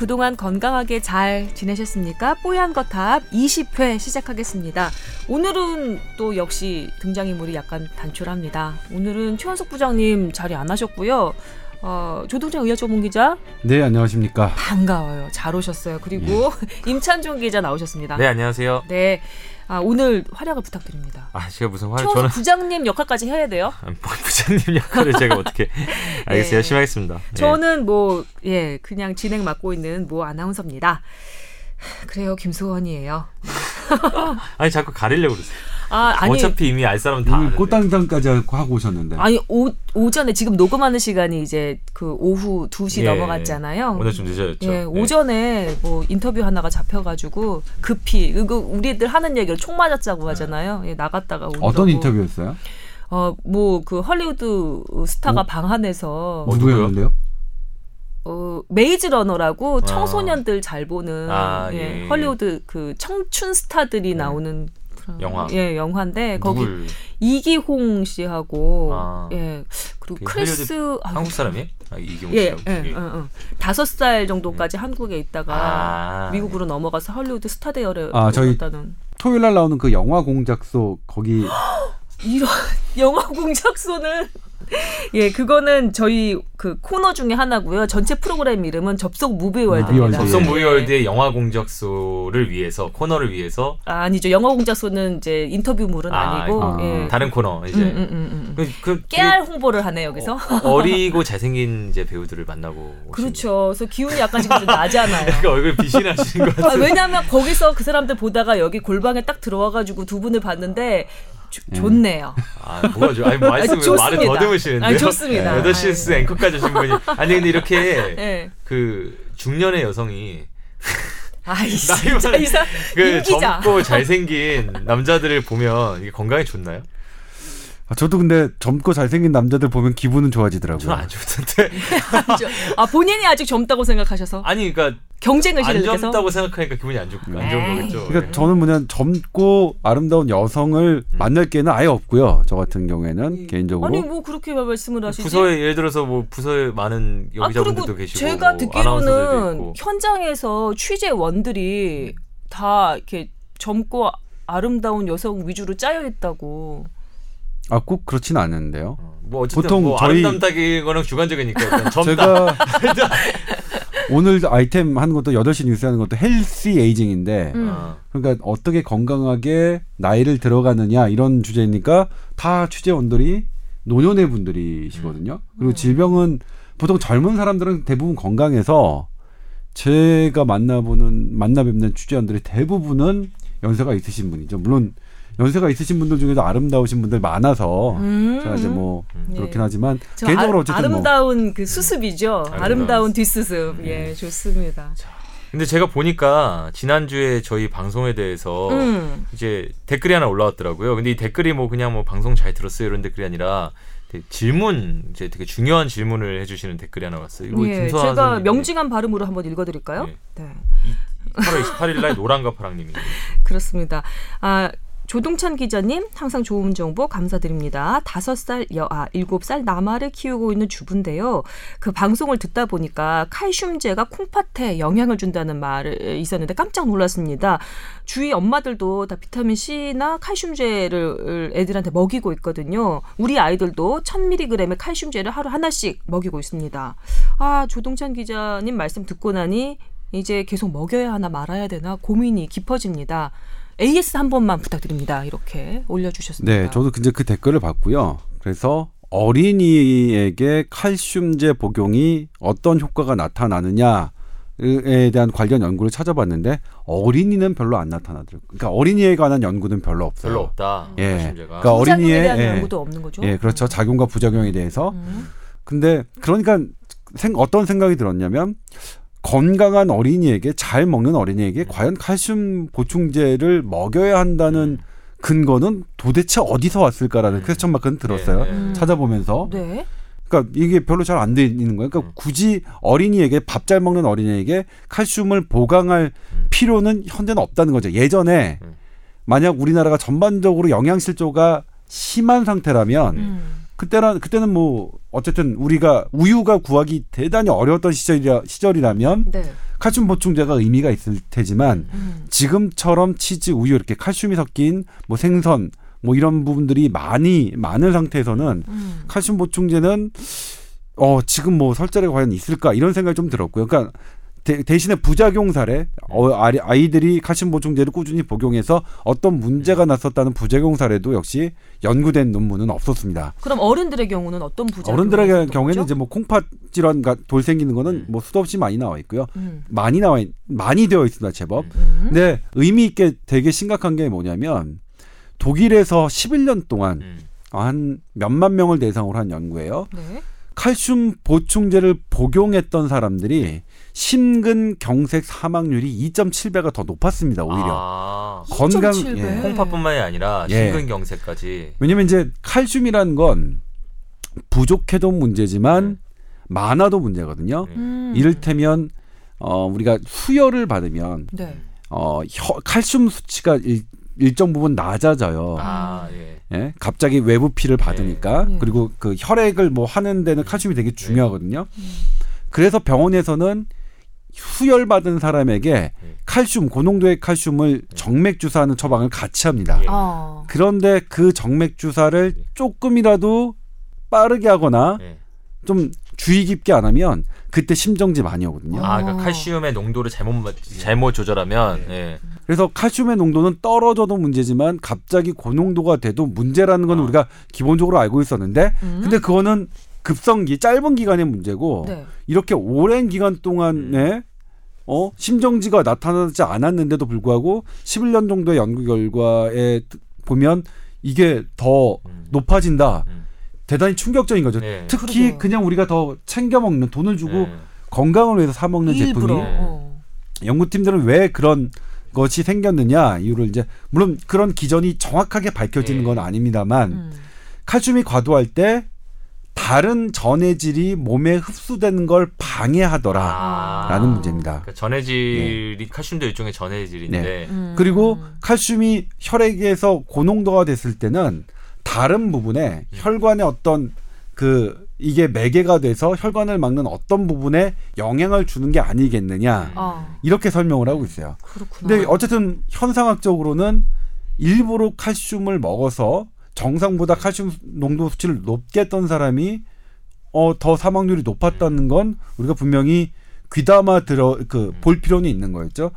그동안 건강하게 잘 지내셨습니까? 뽀얀 거탑 20회 시작하겠습니다. 오늘은 또 역시 등장인물이 약간 단출합니다. 오늘은 최원석 부장님 자리 안 하셨고요. 어, 조동찬 의학 전문 기자 네, 안녕하십니까. 반가워요. 잘 오셨어요. 그리고 임찬종 기자 나오셨습니다. 네 안녕하세요. 네. 아, 오늘 활약을 부탁드립니다. 아 제가 무슨 화 최원석 저는 부장님 역할까지 해야 돼요. 아, 뭐 부장님 역할을 제가 어떻게 알겠어요 네. 열심히 하겠습니다. 네. 저는 뭐, 예, 그냥 진행 맡고 있는 모 아나운서입니다. 그래요, 김수원이에요. 아니 자꾸 가리려고 그러세요. 아, 아니. 어차피 이미 알 사람은 다 아는데. 꽃당당까지 하고 오셨는데. 아니 오, 오전에 지금 녹음하는 시간이 이제 그 오후 2시 예, 넘어갔잖아요. 오늘 좀 늦어졌죠. 예, 네. 오전에 뭐 인터뷰 하나가 잡혀가지고 급히 이거 우리들 하는 얘기를 총 맞았자고 하잖아요. 예, 나갔다가 오더라고. 어떤 인터뷰였어요? 어뭐 그 헐리우드 스타가 어? 방 안에서 어, 누구였는데요? 어 메이즈 러너라고 아. 청소년들 잘 보는 아, 예, 예. 헐리우드 그 청춘 스타들이 나오는 그런- 영화. 예 영화인데 거기 누굴 이기홍 씨하고 아. 예 그리고 그 크리스 아, 한국 사람이에요? 아, 이기홍 예, 씨하고. 예, 예. 응, 응. 다섯 살 정도까지 한국에 있다가 아. 미국으로 넘어가서 헐리우드 스타 대열에 아, 저희- 올랐다는 토요일 날 나오는 그 영화 공작소 거기 이런 영화 공작소는 예 그거는 저희 그 코너 중에 하나고요. 전체 프로그램 이름은 접속 무비 월드입니다. 무비월드. 접속 예. 무비 월드의 영화 공작소를 위해서 코너를 위해서 아, 아니죠. 영화 공작소는 이제 인터뷰물은 아, 아니고 아. 예. 다른 코너 이제 음, 음, 음, 음. 그, 그 깨알 홍보를 하네 여기서. 되게 어리고 잘생긴 이제 배우들을 만나고 그렇죠. 그래서 기운이 약간 지금 좀 나잖아요. 그러니까 얼굴 빛이 나시는 것 아, 같아요. 왜냐하면 거기서 그 사람들 보다가 여기 골방에 딱 들어와가지고 두 분을 봤는데 조- 예. 좋네요. 아, 뭐가 좋아. 아니, 말씀 아니. 말을 더듬으시는데요. 아니, 좋습니다. 8시스 앵커까지 오신 분이. 아니, 근데 이렇게 예. 그 중년의 여성이 아이 진짜 이상 그. 젊고 잘생긴 남자들을 보면 이게 건강에 좋나요? 아, 저도 근데 젊고 잘생긴 남자들 보면 기분은 좋아지더라고요. 저는 안 좋던데. 아 본인이 아직 젊다고 생각하셔서 아니, 그러니까 경쟁 의식을 안 느껴서 젊다고 생각하니까 기분이 안, 좋, 안 좋은 에이. 거겠죠. 그러니까 네. 저는 뭐냐 젊고 아름다운 여성을 음. 만날 기회는 아예 없고요. 저 같은 경우에는 개인적으로 아니 뭐 그렇게 말씀을 하시지? 부서에 예를 들어서 뭐 부서에 많은 아 여기자분들도 그리고 계시고 제가 듣기로는. 현장에서 취재원들이 다 이렇게 젊고 아름다운 여성 위주로 짜여 있다고. 아 꼭 그렇진 않은데요. 어, 뭐 어쨌든 보통 뭐 저희- 아름답다는 거는 주관적이니까. 제가 오늘 아이템 하는 것도 8시 뉴스 하는 것도 헬시 에이징인데 음. 아, 그러니까 어떻게 건강하게 나이를 들어가느냐 이런 주제니까 다 취재원들이 노년의 분들이시거든요. 그리고 질병은 보통 젊은 사람들은 대부분 건강해서 제가 만나보는 만나 뵙는 취재원들이 대부분은 연세가 있으신 분이죠. 물론 연세가 있으신 분들 중에도 아름다우신 분들 많아서 음. 제가 이제 뭐 네. 그렇긴 하지만 저 개인적으로 아, 어쨌든 뭐 아름다운 그 수습이죠. 아름다운 아름다운 뒷수습. 예, 좋습니다. 근데 제가 보니까 지난주에 저희 방송에 대해서 음. 이제 댓글이 하나 올라왔더라고요. 근데 이 댓글이 뭐 그냥 뭐 방송 잘 들었어요 이런 댓글이 아니라 질문 이제 되게 중요한 질문을 해주시는 댓글이 하나 왔어요. 이거 예, 제가 선생님이 명징한 발음으로 한번 읽어드릴까요? 네. 네. 8월 28일 날 노랑과 파랑님이 그렇습니다. 아, 조동찬 기자님, 항상 좋은 정보 감사드립니다. 다섯 살 여아, 일곱 살 남아를 키우고 있는 주부인데요. 그 방송을 듣다 보니까 칼슘제가 콩팥에 영향을 준다는 말이 있었는데 깜짝 놀랐습니다. 주위 엄마들도 다 비타민 C나 칼슘제를 애들한테 먹이고 있거든요. 우리 아이들도 1000mg의 칼슘제를 하루 하나씩 먹이고 있습니다. 아, 조동찬 기자님 말씀 듣고 나니 이제 계속 먹여야 하나 말아야 되나 고민이 깊어집니다. AS 한 번만 부탁드립니다. 이렇게 올려주셨습니다. 네, 저도 이제 그 댓글을 봤고요. 그래서 어린이에게 칼슘제 복용이 어떤 효과가 나타나느냐 에 대한 관련 연구를 찾아봤는데 어린이는 별로 안 나타나더라고요. 그러니까 어린이에 관한 연구는 별로 없어요. 별로 없다. 예. 칼슘제가. 그러니까 어린이의- 대한 예. 연구도 없는 거죠. 예, 그렇죠. 작용과 부작용에 대해서. 음. 근데 그러니까 생, 어떤 생각이 들었냐면 건강한 어린이에게 잘 먹는 어린이에게 과연 칼슘 보충제를 먹여야 한다는 근거는 도대체 어디서 왔을까라는 퀘스천 마크는 들었어요. 네, 네. 찾아보면서 네. 그러니까 이게 별로 잘 안 돼 있는 거예요. 그러니까 굳이 어린이에게 밥 잘 먹는 어린이에게 칼슘을 보강할 음. 필요는 현재는 없다는 거죠. 예전에 음. 만약 우리나라가 전반적으로 영양실조가 심한 상태라면 음. 그때는 그때는 뭐 어쨌든 우리가 우유가 구하기 대단히 어려웠던 시절이라 시절이라면 네. 칼슘 보충제가 의미가 있을 테지만 음. 지금처럼 치즈, 우유 이렇게 칼슘이 섞인 뭐 생선 뭐 이런 부분들이 많이 많은 상태에서는 음. 칼슘 보충제는 어 지금 뭐 설자리가 과연 있을까 이런 생각이 좀 들었고요. 그러니까 대, 대신에 부작용 사례 어, 아이- 아이들이 칼슘 보충제를 꾸준히 복용해서 어떤 문제가 났었다는 부작용 사례도 역시 연구된 논문은 없었습니다. 그럼 어른들의 경우는 어떤 부작용? 어른들의 경우에는 이제 뭐 콩팥 질환 돌 생기는 거는 뭐 수도 없이 많이 나와 있고요. 음. 많이 나와 있- 많이 되어 있습니다 제법. 음. 근데 의미 있게 되게 심각한 게 뭐냐면 독일에서 11년 동안 음. 한 몇만 명을 대상으로 한 연구예요. 네. 칼슘 보충제를 복용했던 사람들이 심근경색 사망률이 2.7배가 더 높았습니다. 오히려 아, 건강 2.7 배. 예. 콩팥뿐만이 아니라 예. 심근경색까지. 왜냐면 이제 칼슘이라는 건 부족해도 문제지만 많아도 문제거든요. 네. 음. 이를테면 어 우리가 수혈을 받으면 네. 어 혀, 칼슘 수치가 일, 일정 부분 낮아져요. 아, 예. 예? 갑자기 외부 피를 받으니까 네. 그리고 그 혈액을 뭐 하는 데는 칼슘이 되게 중요하거든요. 그래서 병원에서는 수혈 받은 사람에게 네. 칼슘 고농도의 칼슘을 정맥 주사하는 처방을 같이 합니다. 예. 아. 그런데 그 정맥 주사를 조금이라도 빠르게 하거나 예. 좀 주의 깊게 안 하면 그때 심정지 많이 오거든요. 아, 어. 그러니까 칼슘의 농도를 잘못 맞- 잘못 조절하면 예. 그래서 칼슘의 농도는 떨어져도 문제지만 갑자기 고농도가 돼도 문제라는 건 아. 우리가 기본적으로 알고 있었는데 음. 근데 그거는 급성기 짧은 기간의 문제고 네. 이렇게 오랜 기간 동안에 어 심정지가 나타나지 않았는데도 불구하고 11년 정도의 연구 결과에 트- 보면 이게 더 음. 높아진다. 음. 대단히 충격적인 거죠. 네. 특히 그러게요. 그냥 우리가 더 챙겨 먹는 돈을 주고 예. 건강을 위해서 사 먹는 일부러. 제품이 네. 어. 연구팀들은 왜 그런 것이 생겼느냐 이유를 이제 물론 그런 기전이 정확하게 밝혀지는 네. 건 아닙니다만 음. 칼슘이 과도할 때 다른 전해질이 몸에 흡수되는 걸 방해하더라. 아. 라는 문제입니다. 그러니까 전해질이 칼슘도 일종의 전해질인데 음. 그리고 칼슘이 혈액에서 고농도가 됐을 때는 다른 부분에 혈관의 어떤 그 이게 매개가 돼서 혈관을 막는 어떤 부분에 영향을 주는 게 아니겠느냐 아, 이렇게 설명을 하고 있어요. 그렇구나. 근데 어쨌든 현상학적으로는 일부러 칼슘을 먹어서 정상보다 칼슘 농도 수치를 높게 했던 사람이 어 더 사망률이 높았다는 건 우리가 분명히 귀담아 들어 그 볼 필요는 있는 거였죠.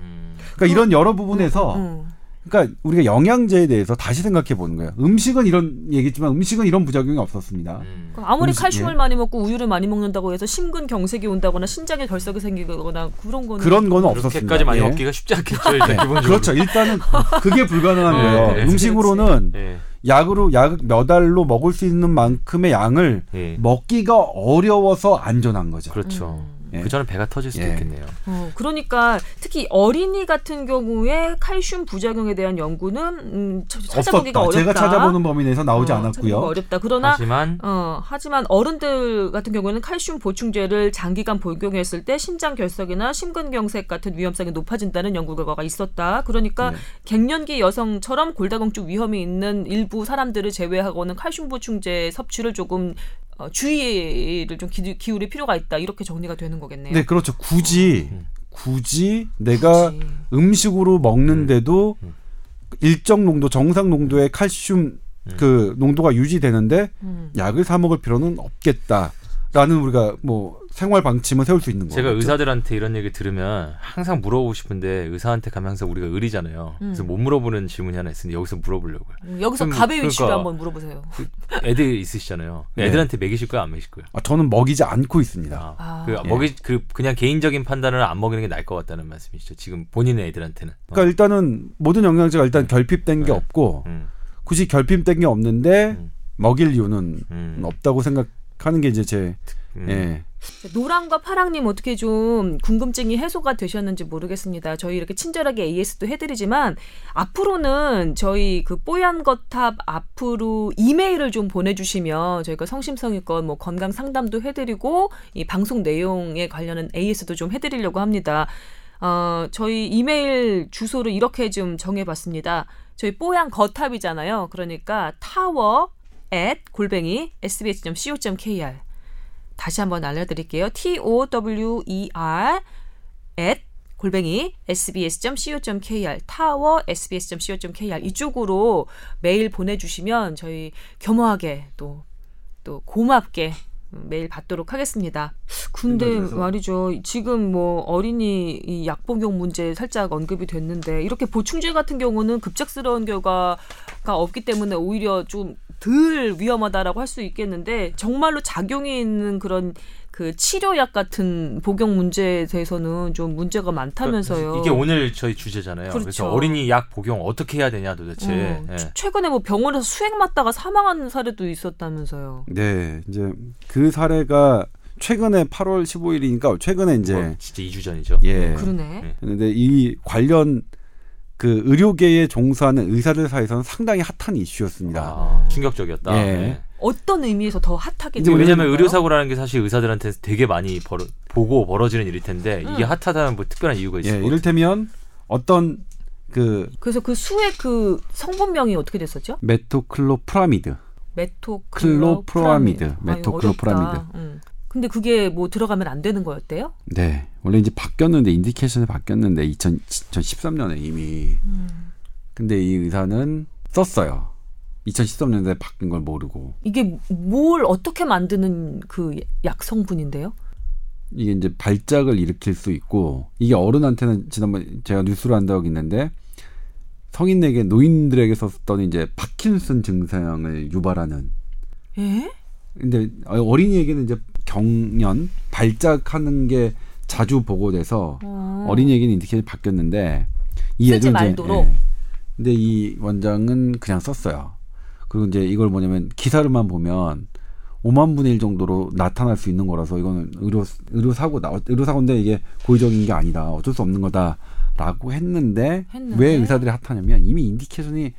음. 그러니까 이런 여러 부분에서 음. 그러니까 우리가 영양제에 대해서 다시 생각해 보는 거예요. 음식은 이런 얘기지만 음식은 이런 부작용이 없었습니다. 음. 아무리 음식, 칼슘을 예. 많이 먹고 우유를 많이 먹는다고 해서 심근 경색이 온다거나 신장에 결석이 생기거나 그런 거는 그런 거는 없었습니다. 그렇게까지 많이 예. 먹기가 쉽지 않겠죠. 일단 네. 기본적으로. 그렇죠. 일단은 그게 불가능한 네, 거예요. 네. 음식으로는 예. 약으로 약 몇 알로 먹을 수 있는 만큼의 양을 예. 먹기가 어려워서 안전한 거죠. 그렇죠. 예. 그 전에 배가 터질 수도 예. 있겠네요. 어, 그러니까 특히 어린이 같은 경우에 칼슘 부작용에 대한 연구는 음, 차- 찾아보기가 없었다. 어렵다. 제가 찾아보는 범위 내에서 나오지 어, 않았고요. 어렵다. 그러나 하지만 어, 하지만 어른들 같은 경우에는 칼슘 보충제를 장기간 복용했을 때 신장 결석이나 심근경색 같은 위험성이 높아진다는 연구 결과가 있었다. 그러니까 네. 갱년기 여성처럼 골다공증 위험이 있는 일부 사람들을 제외하고는 칼슘 보충제 섭취를 조금 어, 주의를 좀 기, 기울일 필요가 있다. 이렇게 정리가 되는 거겠네요. 네, 그렇죠. 굳이 음. 굳이 내가 굳이. 음식으로 먹는데도 음. 일정 농도 정상 농도의 칼슘 그 농도가 유지되는데 음. 약을 사 먹을 필요는 없겠다라는 우리가 뭐 생활 방침을 세울 수 있는 거죠. 제가 의사들한테 이런 얘기 들으면 항상 물어보고 싶은데 의사한테 가면 항상 우리가 의리잖아요. 그래서 음. 못 물어보는 질문이 하나 있으니 여기서 물어보려고요. 음, 여기서 갑의 위치를 그러니까. 한번 물어보세요. 애들 있으시잖아요. 네. 애들한테 먹이실 거예요, 안 먹이실 거예요? 아, 저는 먹이지 않고 있습니다. 아, 아. 그 예. 먹이 그 그냥 개인적인 판단을 안 먹이는 게 나을 것 같다는 말씀이시죠. 지금 본인의 애들한테는. 어. 그러니까 일단은 모든 영양제가 일단 결핍된 게 네. 없고 음, 굳이 결핍된 게 없는데 음. 먹일 이유는 음, 없다고 생각하는 게 이제 제 음. 예. 노랑과 파랑님 어떻게 좀 궁금증이 해소가 되셨는지 모르겠습니다. 저희 이렇게 친절하게 AS도 해드리지만 앞으로는 저희 그 뽀얀 거탑 앞으로 이메일을 좀 보내주시면 저희가 성심성의껏 뭐 건강 상담도 해드리고 이 방송 내용에 관련한 AS도 좀 해드리려고 합니다. 어, 저희 이메일 주소를 이렇게 좀 정해봤습니다. 저희 뽀얀 거탑이잖아요. 그러니까 타워 at 골뱅이 sbs.co.kr 다시 한번 알려드릴게요. T O W E R at 골뱅이 sbs.co.kr 타워 sbs.co.kr 이쪽으로 메일 보내주시면 저희 겸허하게 또또 고맙게 메일 받도록 하겠습니다. 근데 말이죠. 지금 뭐 어린이 이 약 복용 문제 살짝 언급이 됐는데 이렇게 보충제 같은 경우는 급작스러운 결과가 없기 때문에 오히려 좀 덜 위험하다라고 할 수 있겠는데 정말로 작용이 있는 그런 그 치료약 같은 복용 문제에 대해서는 좀 문제가 많다면서요. 이게 오늘 저희 주제잖아요. 그렇죠. 그래서 어린이 약 복용 어떻게 해야 되냐 도대체. 어, 예. 최- 최근에 뭐 병원에서 수액 맞다가 사망한 사례도 있었다면서요. 네, 이제 그 사례가 최근에 8월 15일이니까 최근에 이제 뭐 진짜 2주 전이죠. 예. 그러네. 네. 그런데 이 관련 그 의료계에 종사하는 의사들 사이에서는 상당히 핫한 이슈였습니다. 아, 충격적이었다. 예. 네. 어떤 의미에서 더 핫하게 이제 왜냐하면? 의료 사고라는 게 사실 의사들한테 되게 많이 벌어, 보고 벌어지는 일일 텐데 이게 음. 핫하다는 뭐 특별한 이유가 있을 예. 이를테면 어떤 그 그래서 그 수액 그 성분명이 어떻게 됐었죠? 메토클로프라미드, 메토클로프라미드. 클로프라미드, 메토클로프라미드. 응. 근데 그게 뭐 들어가면 안 되는 거였대요? 네, 원래 이제 바뀌었는데 indication이 바뀌었는데 2000, 2013년에 이미. 근데 이 의사는 썼어요. 2013년에 바뀐 걸 모르고 이게 뭘 어떻게 만드는 그 약 성분인데요? 이게 이제 발작을 일으킬 수 있고 이게 어른한테는 지난번 제가 뉴스로 한 적이 있는데 성인에게 노인들에게 썼던 이제 파킨슨 증상을 유발하는 예? 근데 어린이에게는 이제 경련 발작하는 게 자주 보고돼서 어. 어린이에게는 indication이 바뀌었는데 이 애들은 이제-? 예. 근데 이 원장은 그냥 썼어요. 그리고 이제 이걸 뭐냐면 기사를만 보면 5만 분의 1 정도로 나타날 수 있는 거라서 이거는 의료 의료 사고다. 의료 사고인데 이게 고의적인 게 아니다. 어쩔 수 없는 거다라고 했는데, 했는데? 왜 의사들이 핫하냐면 이미 indication이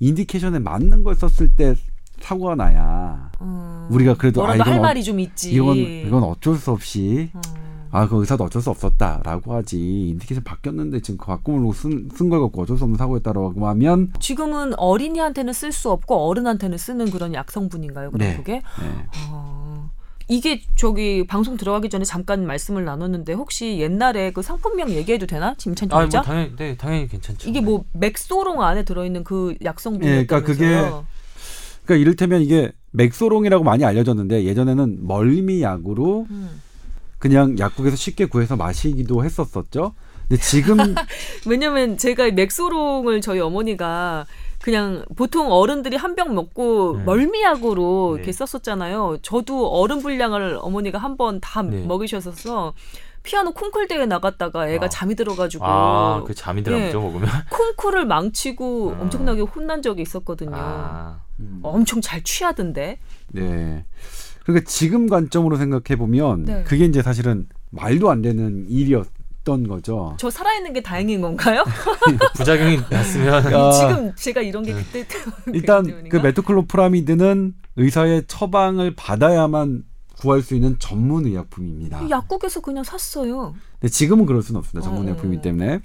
indication에 맞는 걸 썼을 때 사고가 나야 음. 우리가 그래도 아 뭐라도 할 이건 어- 말이 좀 있지. 이건 이건 어쩔 수 없이 음. 아, 그 의사도 어쩔 수 없었다라고 하지. indication 바뀌었는데 지금 그 바꿈으로 쓴, 쓴걸 갖고 어쩔 수 없는 사고였다라고 하면 지금은 어린이한테는 쓸 수 없고 어른한테는 쓰는 그런 약 성분인가요? 그럼 네. 그게? 네. 어. 이게 저기 방송 들어가기 전에 잠깐 말씀을 나눴는데 혹시 옛날에 그 상품명 얘기해도 되나? 괜찮아? 뭐 당연히 네, 당연히 괜찮죠. 이게 뭐 맥소롱 안에 들어있는 그약 예, 성분이었다면서요? 그러니까 그게 그러니까 이를테면 이게 맥소롱이라고 많이 알려졌는데 예전에는 멀미 약으로 음. 그냥 약국에서 쉽게 구해서 마시기도 했었었죠. 근데 지금 왜냐면 제가 이 맥소롱을 저희 어머니가 그냥 보통 어른들이 한 병 먹고 음. 멀미약으로 네. 이렇게 썼었잖아요. 저도 어른 분량을 어머니가 한 번 다 네. 먹이셔서 피아노 콩쿨 대회 나갔다가 애가 아. 잠이 들어가지고 아, 그 잠이 들어 예. 보죠 먹으면. 콩쿨을 망치고 아. 엄청나게 혼난 적이 있었거든요. 아, 엄청 잘 취하던데. 네. 그러니까 지금 관점으로 생각해 보면 네. 그게 이제 사실은 말도 안 되는 일이었 던 거죠. 저 살아있는 게 다행인 건가요? 부작용이 났으면 야. 지금 제가 이런 게 그때 아. 일단 그? 메토클로프라미드는 의사의 처방을 받아야만 구할 수 있는 전문 의약품입니다. 약국에서 그냥 샀어요. 근데 지금은 그럴 수는 없습니다. 전문 어. 의약품이기 때문에.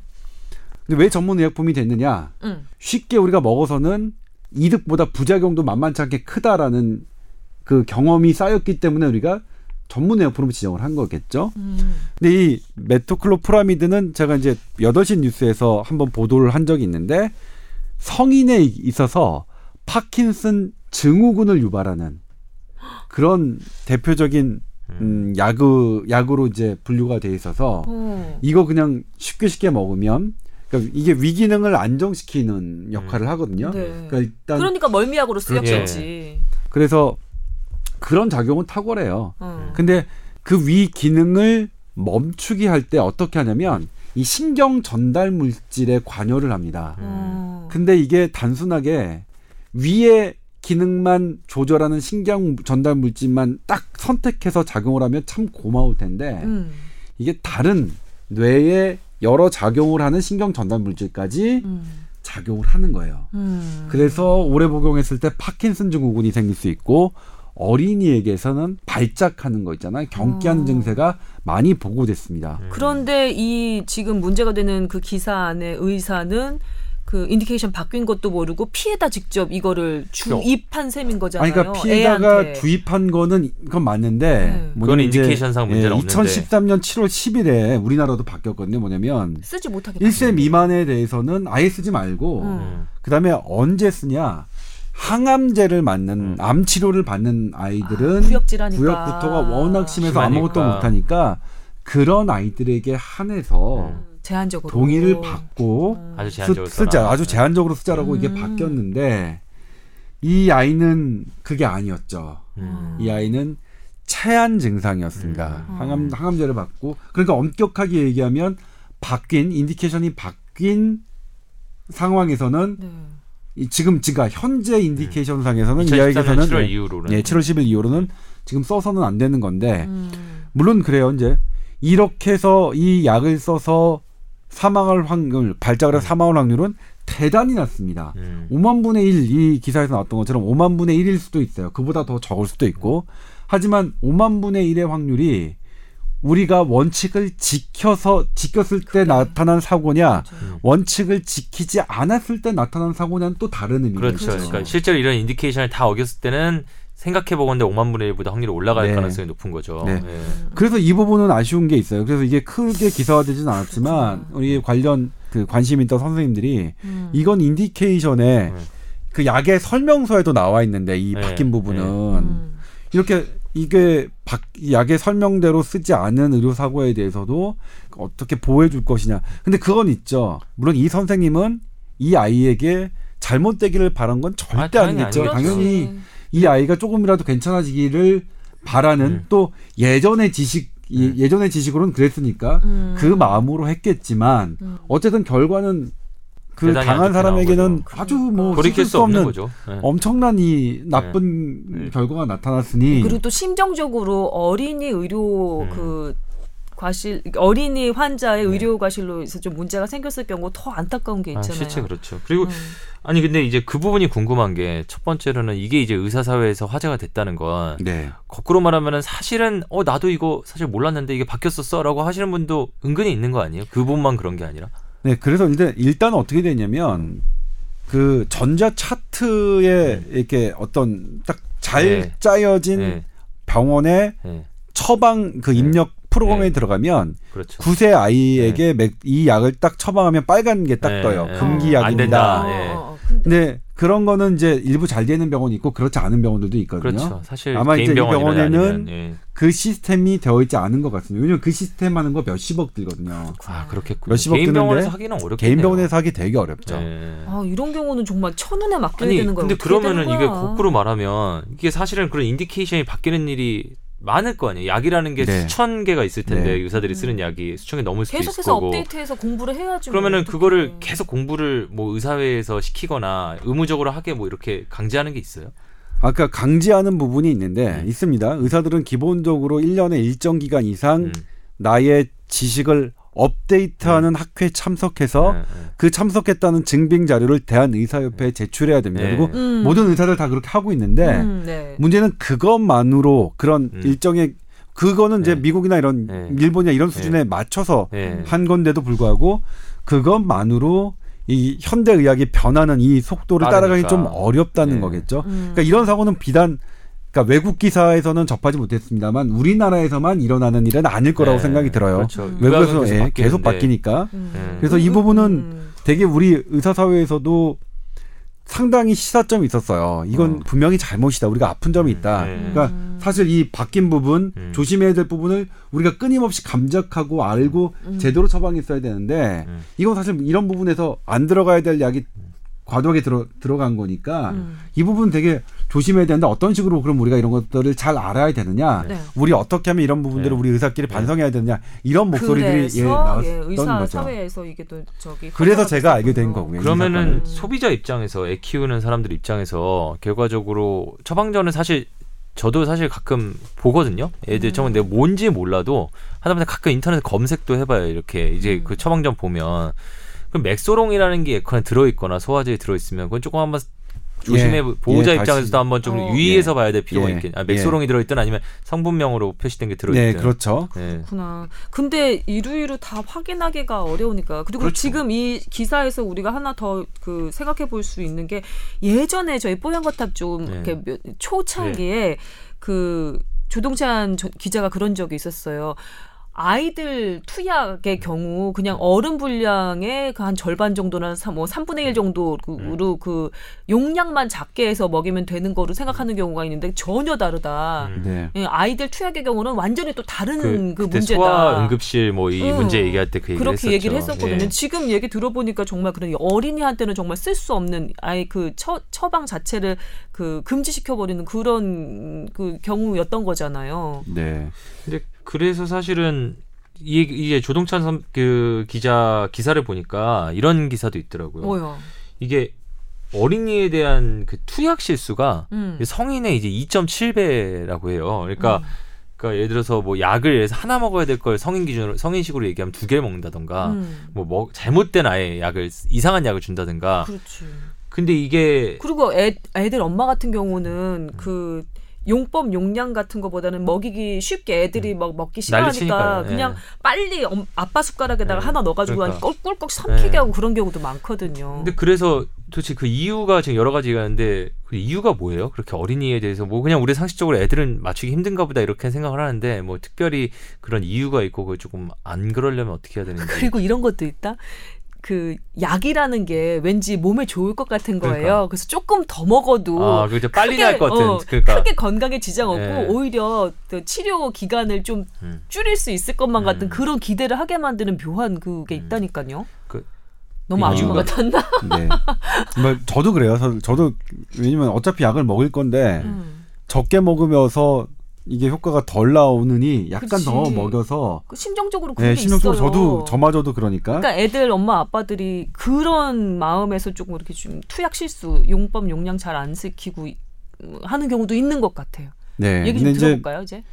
근데 왜 전문 의약품이 됐느냐? 응. 쉽게 우리가 먹어서는 이득보다 부작용도 만만치 않게 크다라는 그 경험이 쌓였기 때문에 우리가 전문 의약품으로 지정을 한 거겠죠. 음. 근데 이 메토클로프라미드는 제가 이제 8시 뉴스에서 한번 보도를 한 적이 있는데 성인에 있어서 파킨슨 증후군을 유발하는 그런 대표적인 음, 약으, 약으로 이제 분류가 돼 있어서 어. 이거 그냥 쉽게 쉽게 먹으면 그러니까 이게 위기능을 안정시키는 역할을 하거든요. 네. 그러니까 일단 그러니까 멀미약으로 쓰였겠지. 그래서 그런 작용은 탁월해요. 어. 근데 그 위 기능을 멈추게 할 때 어떻게 하냐면 이 신경 전달 물질에 관여를 합니다. 어. 근데 이게 단순하게 위의 기능만 조절하는 신경 전달 물질만 딱 선택해서 작용을 하면 참 고마울 텐데 음. 이게 다른 뇌에 여러 작용을 하는 신경 전달 물질까지 음. 작용을 하는 거예요. 음. 그래서 오래 복용했을 때 파킨슨 증후군이 생길 수 있고 어린이에게서는 발작하는 거 있잖아요. 경기하는 어. 증세가 많이 보고됐습니다. 음. 그런데 이 지금 문제가 되는 그 기사 안에 의사는 그 indication 바뀐 것도 모르고 피에다 직접 이거를 주입한 셈인 아니 거잖아요. 그러니까 피해자가 애한테. 주입한 거는 그건 맞는데 네. 뭐냐면 그건 indication상 문제는 예, 없는데. 2013년 7월 10일에 우리나라도 바뀌었거든요. 뭐냐면 쓰지 못하게 1세 미만에 대해서는 아예 쓰지 말고 음. 음. 그다음에 언제 쓰냐? 항암제를 맞는 음. 암 치료를 받는 아이들은 아, 구역질하니까. 구역 구토가 워낙 심해서 심하니까. 아무것도 못하니까 그런 아이들에게 한해서 음. 제한적으로 동의를 받고 음. 아주 쓰, 제한적으로 쓰자 써라. 아주 제한적으로 쓰자라고 이게 음. 바뀌었는데 이 아이는 그게 아니었죠. 음. 이 아이는 체한 증상이었습니다. 음. 항암 항암제를 받고 그러니까 엄격하게 얘기하면 바뀐 indication이 바뀐 상황에서는 네. 이 지금 지가 현재 indication 상에서는 이 2013년 아이에서는 7월 예, 이후로는 예, 7월 10일 이후로는 지금 써서는 안 되는 건데 음. 물론 그래요. 이제 이렇게 해서 이 약을 써서 사망할 확률, 발작을 해서 사망할 확률은 대단히 낮습니다. 음. 5만 분의 1, 이 기사에서 나왔던 것처럼 5만 분의 1일 수도 있어요. 그보다 더 적을 수도 있고. 하지만 5만 분의 1의 확률이 우리가 원칙을 지켜서 지켰을 때 나타난 사고냐, 그렇죠. 원칙을 지키지 않았을 때 나타난 사고냐는 또 다른 의미가 그렇죠. 있죠. 그러니까 실제로 이런 indication을 다 어겼을 때는 생각해 보건데 5만 분의 1보다 확률이 올라갈 네. 가능성이 높은 거죠. 네. 예. 그래서 이 부분은 아쉬운 게 있어요. 그래서 이게 크게 기사화되지는 않았지만 우리 관련 그 관심 있던 선생님들이 음. 이건 indication에 음. 그 약의 설명서에도 나와 있는데 이 네, 바뀐 부분은 음. 이렇게 이게 박- 약의 설명대로 쓰지 않은 의료 사고에 대해서도 어떻게 보호해 줄 것이냐. 근데 그건 있죠. 물론 이 선생님은 이 아이에게 잘못되기를 바란 건 절대 아, 아, 당연히 니겠죠 아니겠죠. 당연히 그렇지. 이 아이가 조금이라도 괜찮아지기를 바라는 음. 또 예전의 지식 이- 음. 예전의 지식으로는 그랬으니까 음. 그 마음으로 했겠지만 음. 어쨌든 결과는 그 당한 사람에게는 나온 아주 뭐 돌이킬 수 없는 거죠. 예. 엄청난 이 나쁜 네. 결과가 나타났으니 그리고 또 심정적으로 어린이 의료 음. 그 과실 어린이 환자의 네. 의료 과실로 해서 좀 문제가 생겼을 경우 더 안타까운 게 아, 있잖아요. 실제 그렇죠. 그리고 음. 아니 근데 이제 그 부분이 궁금한 게 첫 번째로는 이게 이제 의사 사회에서 화제가 됐다는 건 네. 거꾸로 말하면은 사실은 어 나도 이거 사실 몰랐는데 이게 바뀌었었어라고 하시는 분도 은근히 있는 거 아니에요? 그 부분만 그런 게 아니라. 네, 그래서 일단 일단 어떻게 되냐면 그 전자 차트에 이렇게 어떤 딱잘 네. 짜여진 네. 병원의 네. 처방 그 입력 프로그램에 네. 들어가면 그렇죠. 9세 아이에게 맥- 이 약을 딱 처방하면 빨간 게딱 네, 떠요. 네. 금기 안 된다. 약입니다. 어, 예. 어, 어. 근데 근데 그런 거는 이제 일부 잘 되는 병원이 있고 그렇지 않은 병원들도 있거든요. 그렇죠. 사실 아마 개인 이제 이 병원에는 아니면, 예. 그 시스템이 되어 있지 않은 것 같습니다. 왜냐면 그 시스템 하는 거 몇십억 들거든요. 아 그렇겠군요. 몇십억 개인 드는데 병원에서 하기는 어렵겠네요. 개인 병원에서 하기 되게 어렵죠. 예. 아, 이런 경우는 정말 천운에 맡겨야 아니 되는 거예요. 근데 그러면은 이게? 거꾸로 말하면 이게 사실은 그런 인디케이션이 바뀌는 일이 많을 거 아니에요. 약이라는 게 네. 수천 개가 있을 텐데 네. 의사들이 쓰는 약이 수천 개 넘을 수도 있을 계속해서 거고. 업데이트해서 공부를 해야지. 뭐 그러면은 어떡해. 그거를 계속 공부를 뭐 의사회에서 시키거나 의무적으로 하게 뭐 이렇게 강제하는 게 있어요? 아까 강제하는 부분이 있는데 음. 있습니다. 의사들은 기본적으로 1년에 일정 기간 이상 음. 나의 지식을 업데이트하는 학회에 참석해서 네, 네. 그 참석했다는 증빙 자료를 대한의사협회에 제출해야 됩니다. 네. 그리고 음. 모든 의사들 다 그렇게 하고 있는데 음, 네. 문제는 그것만으로 그런 음. 일정의 그거는 이제 네. 미국이나 이런 네. 일본이나 이런 수준에 맞춰서 네. 한 건데도 불구하고 그것만으로 이 현대 의학이 변하는 이 속도를 따라가기. 좀 어렵다는 네. 거겠죠. 음. 그러니까 이런 사고는 비단 그러니까 외국 기사에서는 접하지 못했습니다만 우리나라에서만 일어나는 일은 아닐 거라고 네. 생각이 들어요. 그렇죠. 외국에서 의학은 예, 계속. 바뀌니까 음. 네. 그래서 이 부분은 음. 되게 우리 의사 사회에서도 상당히 시사점이 있었어요. 이건 어. 분명히 잘못이다. 우리가 아픈 점이 있다. 네. 그러니까 음. 사실 이 바뀐 부분 음. 조심해야 될 부분을 우리가 끊임없이 감작하고 알고 음. 제대로 처방했어야 되는데 음. 이건 사실 이런 부분에서 안 들어가야 될 약이 과도하게 들어 들어간 거니까 음. 이 부분 되게 조심해야 되는데 어떤 식으로 그럼 우리가 이런 것들을 잘 알아야 되느냐 네. 우리 어떻게 하면 이런 부분들을 네. 우리 의사끼리 네. 반성해야 되느냐 이런 목소리들이 예, 나왔던 예, 의사 거죠. 사회에서 이게 또 저기 그래서 제가 알게 된. 거고요. 이 그러면은. 소비자 입장에서 애 키우는 사람들 입장에서 결과적으로 처방전은 사실 저도 사실 가끔 보거든요. 애들 음. 처방 내가 뭔지 몰라도 하다못해 가끔 인터넷 검색도 해봐요. 이렇게 이제 음. 그 처방전 보면 그럼 맥소롱이라는 게 예컨에 들어있거나 소화제에 들어있으면 그건 조금 한번 조심해 예. 보호자 예, 입장에서도 다시. 한번 좀 어. 유의해서 봐야 될 필요가 예. 있겠. 아, 맥소롱이 들어있든 아니면 성분명으로 표시된 게 들어있든. 네, 그렇죠. 네. 그렇구나. 근데 이루이루 다 확인하기가 어려우니까. 그리고 그렇죠. 지금 이 기사에서 우리가 하나 더 그 생각해 볼 수 있는 게 예전에 저희 뽀얀거탑 좀 네. 이렇게 몇- 초창기에 그 조동찬 저- 기자가 그런 적이 있었어요. 아이들 투약의 경우 그냥 어른 분량의 그 한 절반 정도나 삼- 뭐 3분의 1 정도로 그 용량만 작게 해서 먹이면 되는 거로 생각하는 경우가 있는데 전혀 다르다. 음. 네. 예, 아이들 투약의 경우는 완전히 또 다른 그, 그, 문제다. 소아 응급실 뭐이 응. 문제 얘기할 때 그 얘기를 그렇게 했었죠. 얘기를 했었거든요. 예. 지금 얘기 들어보니까 정말 그런 어린이한테는 정말 쓸 수 없는 아예 그 처, 처방 자체를 그 금지시켜 버리는 그런 그 경우였던 거잖아요. 네. 근데 그래서 사실은 이 이제 조동찬 선, 그 기자 기사를 보니까 이런 기사도 있더라고요. 뭐요? 이게 어린이에 대한 그 투약 실수가 음. 성인의 이제 2.7배라고 해요. 그러니까 음. 그러니까 예를 들어서 뭐 약을 해서 하나 먹어야 될 걸 성인 기준으로 성인식으로 얘기하면 두 개를 먹는다던가 음. 뭐 먹, 잘못된 아예 약을 이상한 약을 준다든가. 그렇지. 근데 이게 그리고 애, 애들 엄마 같은 경우는 음. 그 용법 용량 같은 거보다는 먹이기 쉽게 애들이 막 먹기 싫어하니까 난리치니까요. 그냥 예. 빨리 엄- 아빠 숟가락에다가 네. 하나 넣어가지고 그러니까. 꿀꿀꺽 삼키게 네. 하고 그런 경우도 많거든요. 근데 그래서 도대체 그 이유가 지금 여러 가지가 있는데 그 이유가 뭐예요? 그렇게 어린이에 대해서 뭐 그냥 우리 상식적으로 애들은 맞추기 힘든가 보다 이렇게 생각을 하는데 뭐 특별히 그런 이유가 있고 그 조금 안 그러려면 어떻게 해야 되는지. 그리고 이런 것도 있다. 그 약이라는 게 왠지 몸에 좋을 것 같은 거예요. 그러니까. 그래서 조금 더 먹어도 아, 그죠 빨리 크게, 날것 같은. 어, 그러니까 크게 건강에 지장 없고 네. 오히려 또 치료 기간을 좀 음. 줄일 수 있을 것만 같은 음. 그런 기대를 하게 만드는 묘한 그게 있다니까요. 그- 너무 아줌마 같았나? 네. 뭐 저도 그래요. 저- 저도 왜냐면 어차피 약을 먹을 건데 음. 적게 먹으면서 이게 효과가 덜 나오느니 약간 그치. 더 먹여서 그 심정적으로 그런 네, 게 심정적으로 있어요. 저도 저마저도 그러니까. 그러니까 애들 엄마 아빠들이 그런 마음에서 조금 이렇게 좀 투약 실수, 용법 용량 잘 안 지키고 이- 하는 경우도 있는 것 같아요. 네. 얘기 좀 이제 들어볼까요, 이제?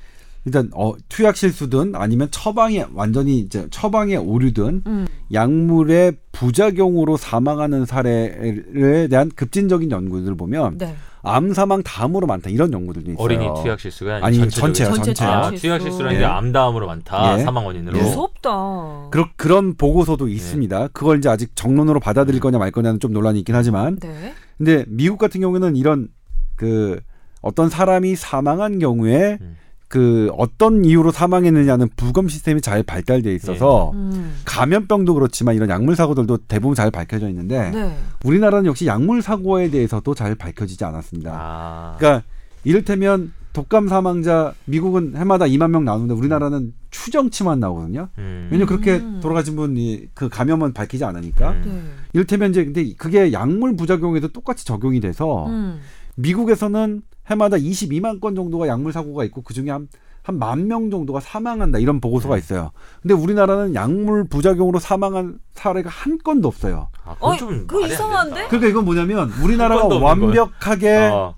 일단 어, 투약 실수든 아니면 처방이 완전히 이제 처방의 오류든 음. 약물의 부작용으로 사망하는 사례에 대한 급진적인 연구들 을 보면 네. 암 사망 다음으로 많다 이런 연구들도 있어요. 어린이 투약 실수가 아니 전체요, 전체 전체. 투약 아, 실수. 투약 실수라는 게 예. 암 다음으로 많다 예. 사망 원인으로. 예. 무섭다. 그런 그런 보고서도 있습니다. 그걸 이제 아직 정론으로 받아들일 거냐 말 거냐는 좀 논란이 있긴 하지만 네. 근데 미국 같은 경우에는 이런 그 어떤 사람이 사망한 경우에 음. 그 어떤 이유로 사망했느냐는 부검 시스템이 잘 발달돼 있어서 음. 감염병도 그렇지만 이런 약물 사고들도 대부분 잘 밝혀져 있는데 네. 우리나라는 역시 약물 사고에 대해서도 잘 밝혀지지 않았습니다. 아. 그러니까 이를테면 독감 사망자 미국은 해마다 2만 명 나오는데 우리나라는 추정치만 나오거든요. 음. 왜냐면 그렇게 음. 돌아가신 분이 그 감염은 밝히지 않으니까. 음. 네. 이를테면 이제 근데 그게 약물 부작용에도 똑같이 적용이 돼서 음. 미국에서는 해마다 22만 건 정도가 약물 사고가 있고 그 중에 한 한 만 명 정도가 사망한다 이런 보고서가 네. 있어요. 근데 우리나라는 약물 부작용으로 사망한 사례가 한 건도 없어요. 아, 그건 어, 좀 그거 말이 안 이상한데? 된다. 그러니까 이건 뭐냐면 우리나라가 한 건도 없는 완벽하게 어.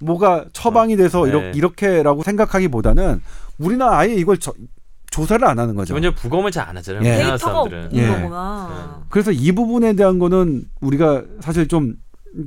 뭐가 처방이 돼서 네. 이렇게, 이렇게라고 생각하기보다는 우리나라 아예 이걸 저- 조사를 안 하는 거죠. 기본적으로 부검을 잘 안 하잖아요. 예. 우리나라 데이터가 없는 사람들은. 예. 거구나. 그래서 이 부분에 대한 거는 우리가 사실 좀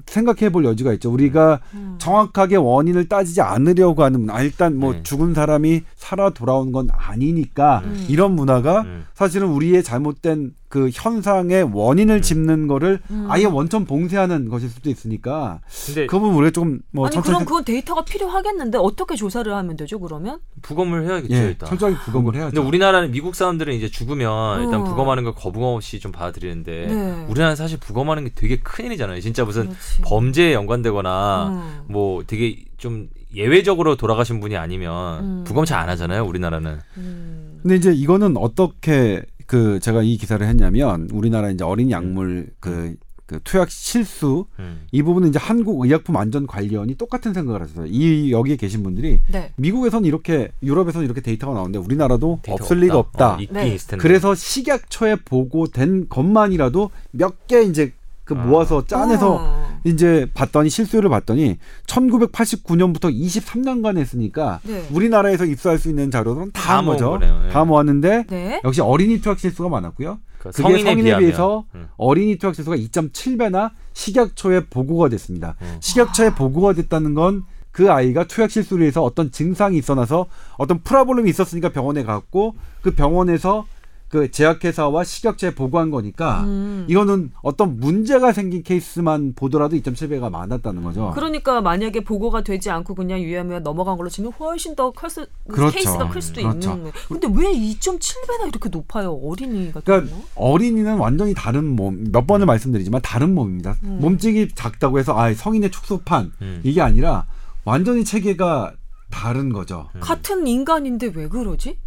생각해 볼 여지가 있죠. 우리가 음. 정확하게 원인을 따지지 않으려고 하는. 아, 일단 뭐 네. 죽은 사람이 살아 돌아온 건 아니니까 음. 이런 문화가 음. 사실은 우리의 잘못된 그 현상의 원인을 음. 짚는 거를 음. 아예 원천 봉쇄하는 것일 수도 있으니까 근데 그 부분 우리가 좀뭐 아니 그럼 그건 데이터가 필요하겠는데 어떻게 조사를 하면 되죠 그러면? 부검을 해야겠죠 예, 일단. 철저하게 부검을 해야죠. 근데 우리나라는 미국 사람들은 이제 죽으면 일단 어. 부검하는 걸 거부감 없이 좀 받아들이는데 네. 우리나라는 사실 부검하는 게 되게 큰 일이잖아요. 진짜 무슨 그렇지. 범죄에 연관되거나 음. 뭐 되게 좀 예외적으로 돌아가신 분이 아니면 음. 부검 잘 안 하잖아요. 우리나라는. 음. 근데 이제 이거는 어떻게 그 제가 이 기사를 했냐면 우리나라 이제 어린 약물 그, 그 투약 실수 음. 이 부분은 이제 한국 의약품 안전 관리원이 똑같은 생각을 했어요. 이 여기에 계신 분들이 네. 미국에서는 이렇게 유럽에서는 이렇게 데이터가 나오는데 우리나라도 데이터가 없을 리가 없다. 어, 있긴 네. 있을 텐데. 그래서 식약처에 보고된 것만이라도 몇 개 이제 그 아. 모아서 짜내서 어. 이제 봤더니 실수를 봤더니 1989년부터 23년간 했으니까 네. 우리나라에서 입수할 수 있는 자료는 다다한 거죠. 모은 거네요. 예. 다 모았는데 네. 역시 어린이 투약 실수가 많았고요. 그러니까 그게 성인에, 성인에 비하면. 비해서 음. 어린이 투약 지수가 2.7배나 식약처에 보고가 됐습니다. 어. 식약처에 보고가 됐다는 건 그 아이가 투약 실수로 해서 어떤 증상이 일어나서 어떤 problem이 있었으니까 병원에 갔고 그 병원에서 그 제약회사와 식약처에 보고한 거니까 음. 이거는 어떤 문제가 생긴 케이스만 보더라도 2.7배가 많았다는 거죠. 그러니까 만약에 보고가 되지 않고 그냥 유야무야 넘어간 걸로 치면 훨씬 더 클 수, 그렇죠. 케이스가 클 수도 그렇죠. 있는. 근데 왜 2.7배나 이렇게 높아요 어린이 같은 그러니까 경우? 어린이는 완전히 다른 몸, 몇 번을 말씀드리지만 다른 몸입니다. 음. 몸집이 작다고 해서 아 성인의 축소판 음. 이게 아니라 완전히 체계가 다른 거죠. 음. 같은 인간인데 왜 그러지?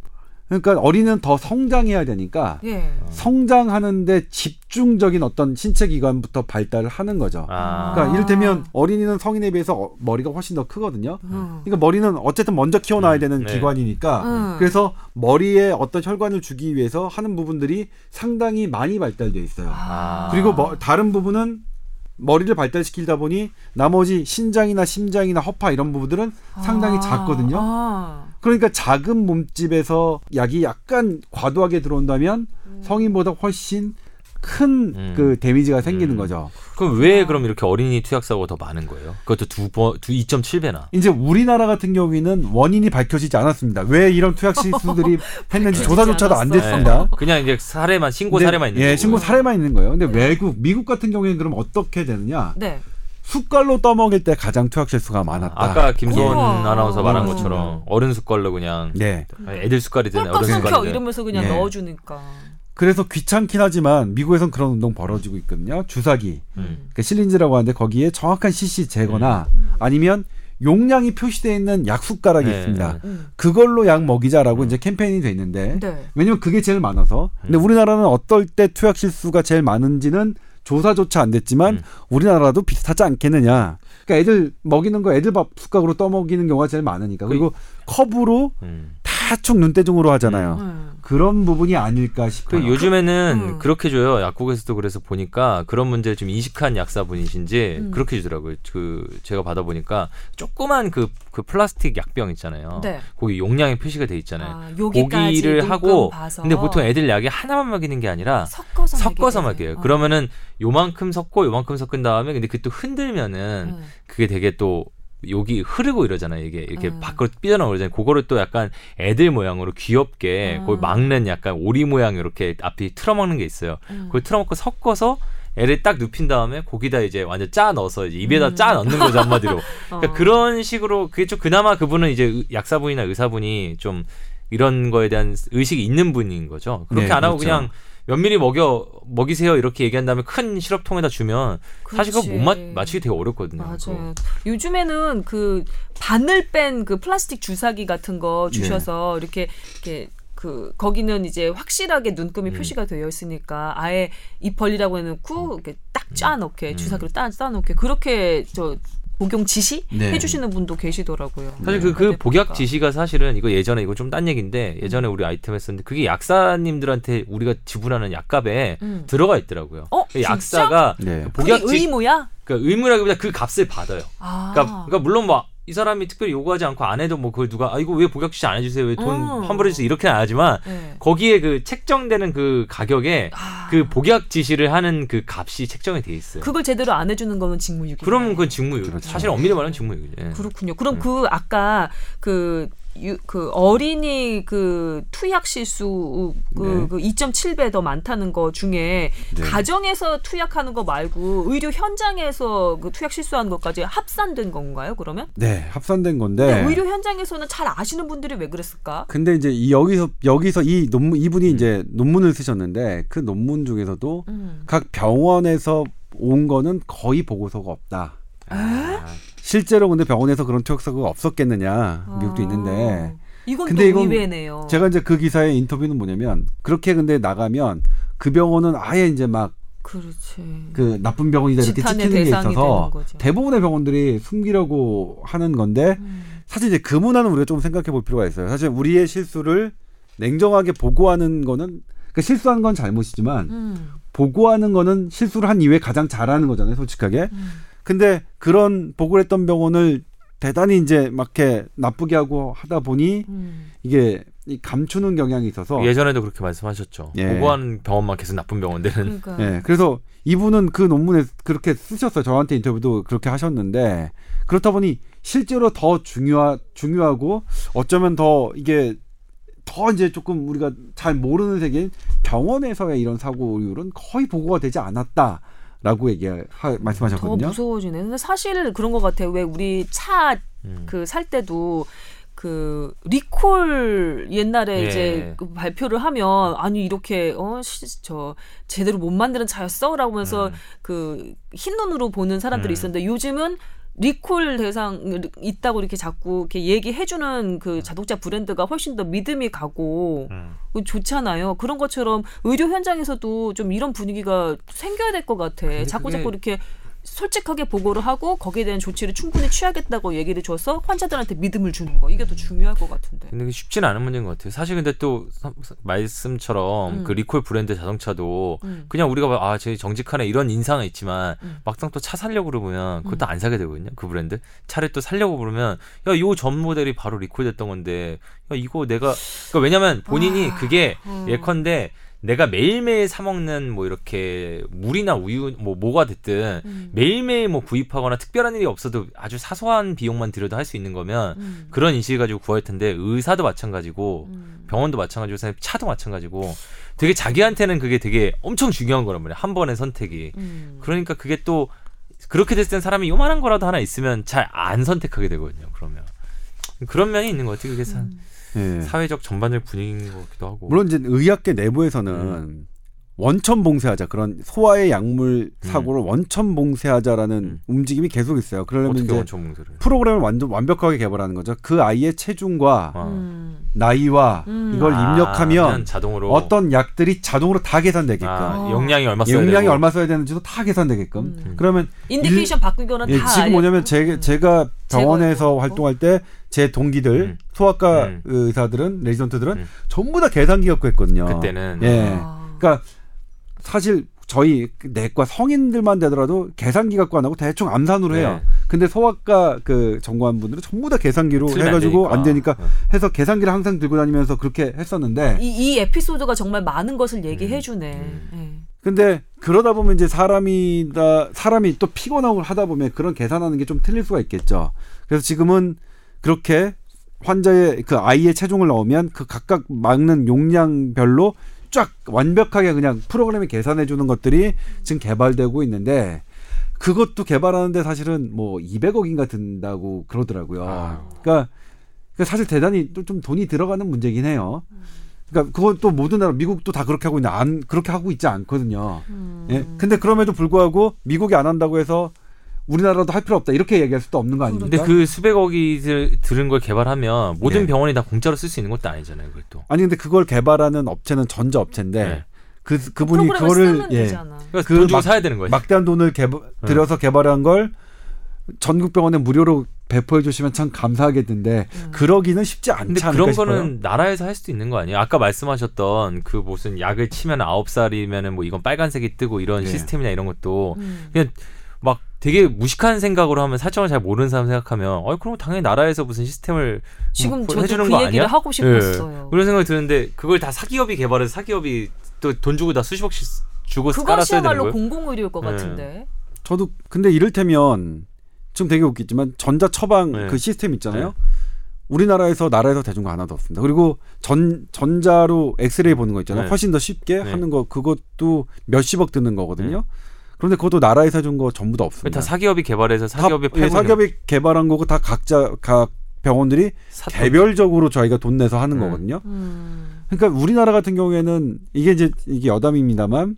그러니까 어린이는 더 성장해야 되니까 예. 성장하는데 집중적인 어떤 신체 기관부터 발달을 하는 거죠. 아. 그러니까 이를테면 어린이는 성인에 비해서 어- 머리가 훨씬 더 크거든요. 음. 그러니까 머리는 어쨌든 먼저 키워놔야 음, 되는 네. 기관이니까 음. 그래서 머리에 어떤 혈관을 주기 위해서 하는 부분들이 상당히 많이 발달돼 있어요. 아. 그리고 뭐 다른 부분은 머리를 발달시키다 보니 나머지 신장이나 심장이나 허파 이런 부분들은 상당히 아. 작거든요. 아. 그러니까 작은 몸집에서 약이 약간 과도하게 들어온다면 성인보다 훨씬 큰 음. 그 데미지가 생기는 음. 거죠. 그럼 왜 그럼 이렇게 어린이 투약 사고가 더 많은 거예요? 그것도 두 번, 두 2.7배나. 이제 우리나라 같은 경우에는 원인이 밝혀지지 않았습니다. 왜 이런 투약 실수들이 했는지 조사조차도 안. 됐습니다. 그냥 이제 사례만 신고 근데- 사례만 있는 예, 거고. 신고 사례만 있는 거예요. 근데 네. 외국, 미국 같은 경우에는 그럼 어떻게 되느냐? 네. 숟갈로 떠먹일 때 가장 투약 실수가 많았다. 아까 김소원. 아나운서 말한 우와. 것처럼 어른 숟갈로 그냥 네. 애들 숟갈이든 어른 꼴깍 삼켜 숟갈이든 이러면서 그냥 예. 넣어주니까. 그래서 귀찮긴 하지만 미국에선 그런 운동 벌어지고 있거든요. 주사기, 음. 그 실린지라고 하는데 거기에 정확한 cc 재거나 아니면 용량이 표시되어 있는 약 숟가락이 네. 있습니다. 음. 그걸로 약 먹이자라고 이제 캠페인이 돼 있는데 네. 왜냐면 그게 제일 많아서. 근데 음. 우리나라는 어떨 때 투약 실수가 제일 많은지는 조사조차 안 됐지만 음. 우리나라도 비슷하지 않겠느냐. 그러니까 애들 먹이는 거 애들 밥 숟가락으로 떠먹이는 경우가 제일 많으니까. 그리고 컵으로 음. 다축 눈대중으로 하잖아요. 음. 그런 부분이 아닐까 싶어요. 그 요즘에는 음. 그렇게 줘요. 약국에서도 그래서 보니까 그런 문제를 좀 인식한 약사분이신지 음. 그렇게 주더라고요. 그 제가 받아보니까 조그만 그, 그 플라스틱 약병 있잖아요. 네. 거기 용량이 표시가 돼 있잖아요. 아, 고기를 하고 봐서. 근데 보통 애들 약이 하나만 먹이는 게 아니라 섞어서 섞어서 먹여요. 돼요. 그러면은 요만큼 섞고 요만큼 섞은 다음에 근데 그게 또 흔들면은 음. 그게 되게 또 여기 흐르고 이러잖아요. 이게 이렇게 음. 밖으로 삐져나오고 그러잖아요. 그거를 또 약간 애들 모양으로 귀엽게 음. 그걸 막는 약간 오리 모양 이렇게 앞이 틀어먹는 게 있어요. 음. 그걸 틀어먹고 섞어서 애를 딱 눕힌 다음에 거기다 이제 완전 짜 넣어서 이제 입에다 음. 짜 넣는 거죠 한마디로. 그러니까 어. 그런 식으로 그게 좀 그나마 그분은 이제 의- 약사분이나 의사분이 좀 이런 거에 대한 의식이 있는 분인 거죠. 그렇게 네, 안 하고 그렇죠. 그냥 몇 미리 먹여 먹이세요 이렇게 얘기한 다음에 큰 시럽통에다 주면 사실 그거 못 맞, 그렇지. 맞추기 되게 어렵거든요. 그거. 맞아요. 요즘에는 그 바늘 뺀 그 플라스틱 주사기 같은 거 네. 주셔서 이렇게 이렇게 그 거기는 이제 확실하게 눈금이 음. 표시가 되어 있으니까 아예 입 벌리라고 해놓고 이렇게 딱짜 넣게 음. 주사기로 딱짜 넣게 그렇게 저 복용 지시 네. 해주시는 분도 계시더라고요. 사실 그, 그 복약 지시가 사실은 이거 예전에 이거 좀 딴 얘기인데 예전에 우리 아이템 했었는데 그게 약사님들한테 우리가 지불하는 약값에 음. 들어가 있더라고요. 어, 그 약사가 네. 복약 지 의무야? 그러니까 의무라기보다 그 값을 받아요. 아. 그러니까, 그러니까 물론 뭐 이 사람이 특별히 요구하지 않고 안 해도 뭐 그걸 누가 아 이거 왜 복약 지시 안 해주세요 왜돈 음. 환불해 주세요 이렇게는 안 하지만 네. 거기에 그 책정되는 그 가격에 아. 그 복약 지시를 하는 그 값이 책정이 돼 있어요. 그걸 제대로 안 해주는 거는 직무유기. 그럼 그건 직무유기. 그렇죠. 사실 엄밀히 말하면 직무유기죠. 예. 그렇군요. 그럼 음. 그 아까 그, 유, 그 어린이 그 투약 실수 그, 네. 그 2.7배 더 많다는 거 중에 네. 가정에서 투약하는 거 말고 의료 현장에서 그 투약 실수하는 것까지 합산된 건가요? 그러면? 네, 합산된 건데. 근데 의료 현장에서는 잘 아시는 분들이 왜 그랬을까? 근데 이제 이 여기서 여기서 이 논문 이분이 음. 이제 논문을 쓰셨는데 그 논문 중에서도 음. 각 병원에서 온 거는 거의 보고서가 없다. 아, 실제로 근데 병원에서 그런 투약 사고가 없었겠느냐 미국도 아. 있는데 이건 근데 또 이건 의외네요. 제가 이제 그 기사의 인터뷰는 뭐냐면 그렇게 근데 나가면 그 병원은 아예 이제 막그 그렇지. 나쁜 병원이다 이렇게 찍히는 게 있어서. 대부분의 병원들이 숨기려고 하는 건데 음. 사실 이제 그 문화는 우리가 좀 생각해 볼 필요가 있어요. 사실 우리의 실수를 냉정하게 보고하는 거는 그 실수한 건 잘못이지만 음. 보고하는 거는 실수를 한 이후에 가장 잘하는 거잖아요, 솔직하게. 음. 근데 그런 보고를 했던 병원을 대단히 이제 막 이렇게 나쁘게 하고 하다 보니 음. 이게 이 감추는 경향이 있어서 예전에도 그렇게 말씀하셨죠. 예. 보고하는 병원만 계속 나쁜 병원들은 그러니까 예, 그래서 이분은 그 논문에 그렇게 쓰셨어요. 저한테 인터뷰도 그렇게 하셨는데 그렇다 보니 실제로 더 중요하, 중요하고 어쩌면 더 이게 더 이제 조금 우리가 잘 모르는 세계인 병원에서의 이런 사고율은 거의 보고가 되지 않았다 라고 얘기 하더 말씀하셨거든요. 무서워지네. 근데 사실 그런 것 같아요. 왜 우리 차 음. 그살 때도 그 리콜 옛날에 예. 이제 그 발표를 하면 아니 이렇게 어저 제대로 못 만드는 차였어라고 하면서 음. 그 흰눈으로 보는 사람들이 음. 있었는데 요즘은 리콜 대상 있다고 이렇게 자꾸 이렇게 얘기해주는 그 자동차 브랜드가 훨씬 더 믿음이 가고 음. 좋잖아요. 그런 것처럼 의료 현장에서도 좀 이런 분위기가 생겨야 될 것 같아. 자꾸 자꾸 이렇게 솔직하게 보고를 하고 거기에 대한 조치를 충분히 취하겠다고 얘기를 줘서 환자들한테 믿음을 주는 거 이게 더 중요할 것 같은데. 근데 쉽지는 않은 문제인 것 같아요. 사실 근데 또 말씀처럼 음. 그 리콜 브랜드 자동차도 음. 그냥 우리가 봐, 아, 제 정직하네 이런 인상은 있지만 음. 막상 또 차 살려고 그러면 그것도 안 사게 되거든요. 그 브랜드 차를 또 살려고 그러면 야, 요 전 모델이 바로 리콜됐던 건데 야, 이거 내가 그러니까 왜냐면 본인이 아, 그게 음. 예컨대 내가 매일매일 사 먹는 뭐 이렇게 물이나 우유 뭐 뭐가 됐든 음. 매일매일 뭐 구입하거나 특별한 일이 없어도 아주 사소한 비용만 들여도 할 수 있는 거면 음. 그런 인식을 가지고 구할 텐데 의사도 마찬가지고 음. 병원도 마찬가지고 차도 마찬가지고 되게 자기한테는 그게 되게 엄청 중요한 거란 말이야 한 번의 선택이 음. 그러니까 그게 또 그렇게 됐을 땐 사람이 요만한 거라도 하나 있으면 잘 안 선택하게 되거든요 그러면 그런 면이 있는 것 같아요 그게 사, 음. 예. 사회적 전반적 분위기인 것 같기도 하고 물론 이제 의학계 내부에서는 음. 원천 봉쇄하자 그런 소화의 약물 사고를 원천 봉쇄하자라는 음. 움직임이 계속 있어요. 그러려면 이제 원천 봉쇄를 프로그램을 완전 완벽하게 개발하는 거죠. 그 아이의 체중과 어. 음. 나이와 음. 이걸 아, 입력하면 그냥 자동으로 어떤 약들이 자동으로 다 계산되게끔 아, 어. 용량이 얼마 써야 용량이 되고. 얼마 써야 되는지도 다 계산되게끔 음. 그러면 indication 바꾼 거는 예, 다 지금. 뭐냐면 제, 제가 병원에서. 활동할 때 제 동기들 음. 소아과 음. 의사들은 레지던트들은 음. 전부 다 계산기 갖고 했거든요. 그때는 예. 아. 그러니까 사실 저희 내과 성인들만 되더라도 계산기 갖고 안 하고 대충 암산으로 해요. 네. 근데 소아과 그 전공한분들은 전부 다 계산기로 해가지고 안 되니까. 되니까 해서 계산기를 항상 들고 다니면서 그렇게 했었는데 이, 이 에피소드가 정말 많은 것을 얘기해 주네. 음. 예. 근데 그러다 보면 이제 사람이다 사람이 또 피곤하고 하다 보면 그런 계산하는 게 좀 틀릴 수가 있겠죠. 그래서 지금은 그렇게 환자의 그 아이의 체중을 넣으면 그 각각 막는 용량별로 쫙 완벽하게 그냥 프로그램이 계산해 주는 것들이 지금 개발되고 있는데 그것도 개발하는데 사실은 뭐 200억인가 든다고 그러더라고요. 아유. 그러니까, 그러니까 사실 대단히 또좀 돈이 들어가는 문제긴 해요. 그러니까 그건 또 모든 나라 미국도 다 그렇게 하고 있는데 안 그렇게 하고 있지 않거든요. 음. 예. 근데 그럼에도 불구하고 미국이 안 한다고 해서 우리나라도 할 필요 없다 이렇게 얘기할 수도 없는 거 아닙니까? 근데 그 수백억이 들, 들은 걸 개발하면 모든 예. 병원이 다 공짜로 쓸 수 있는 것도 아니잖아요 그것도 아니 근데 그걸 개발하는 업체는 전자 업체인데 네. 그 그분이 그거를 예, 되잖아. 그러니까 그 돈 주고 막- 사야 되는 거지 막대한 돈을 개발, 들여서 개발한 걸 전국 병원에 무료로 배포해 주시면 참 감사하겠는데 음. 그러기는 쉽지 않지 근데 않을까 그런 싶어요. 거는 나라에서 할 수도 있는 거 아니에요? 아까 말씀하셨던 그 무슨 약을 치면 아홉 살이면은 뭐 이건 빨간색이 뜨고 이런 네. 시스템이나 이런 것도 음. 그냥 막 되게 무식한 생각으로 하면 사정을 잘 모르는 사람 생각하면 어 그럼 당연히 나라에서 무슨 시스템을 지금 뭐 저도 해주는 그거 얘기를 아니야? 하고 싶었어요. 예. 그런 생각이 드는데 그걸 다 사기업이 개발해서 사기업이 또 돈 주고 다 수십억씩 주고 깔았어야 되는 그것이야말로? 공공의료일 것 네. 같은데. 저도 근데 이를테면 지금 되게 웃기지만 전자 처방 네. 그 시스템 있잖아요. 네. 우리나라에서 나라에서 대중 거 하나도 없습니다. 그리고 전 전자로 엑스레이 보는 거 있잖아요. 네. 훨씬 더 쉽게 네. 하는 거 그것도 몇십억 드는 거거든요. 그런데 그것도 나라에서 해준 거 전부 다 없습니다. 다 사기업이 개발해서 다- 사기업이 예, 팔고 사기업이 개발한 거고 다 각자 각 병원들이 사- 개별적으로 저희가 돈 내서 하는 네. 거거든요. 음. 그러니까 우리나라 같은 경우에는 이게 이제 이게 여담입니다만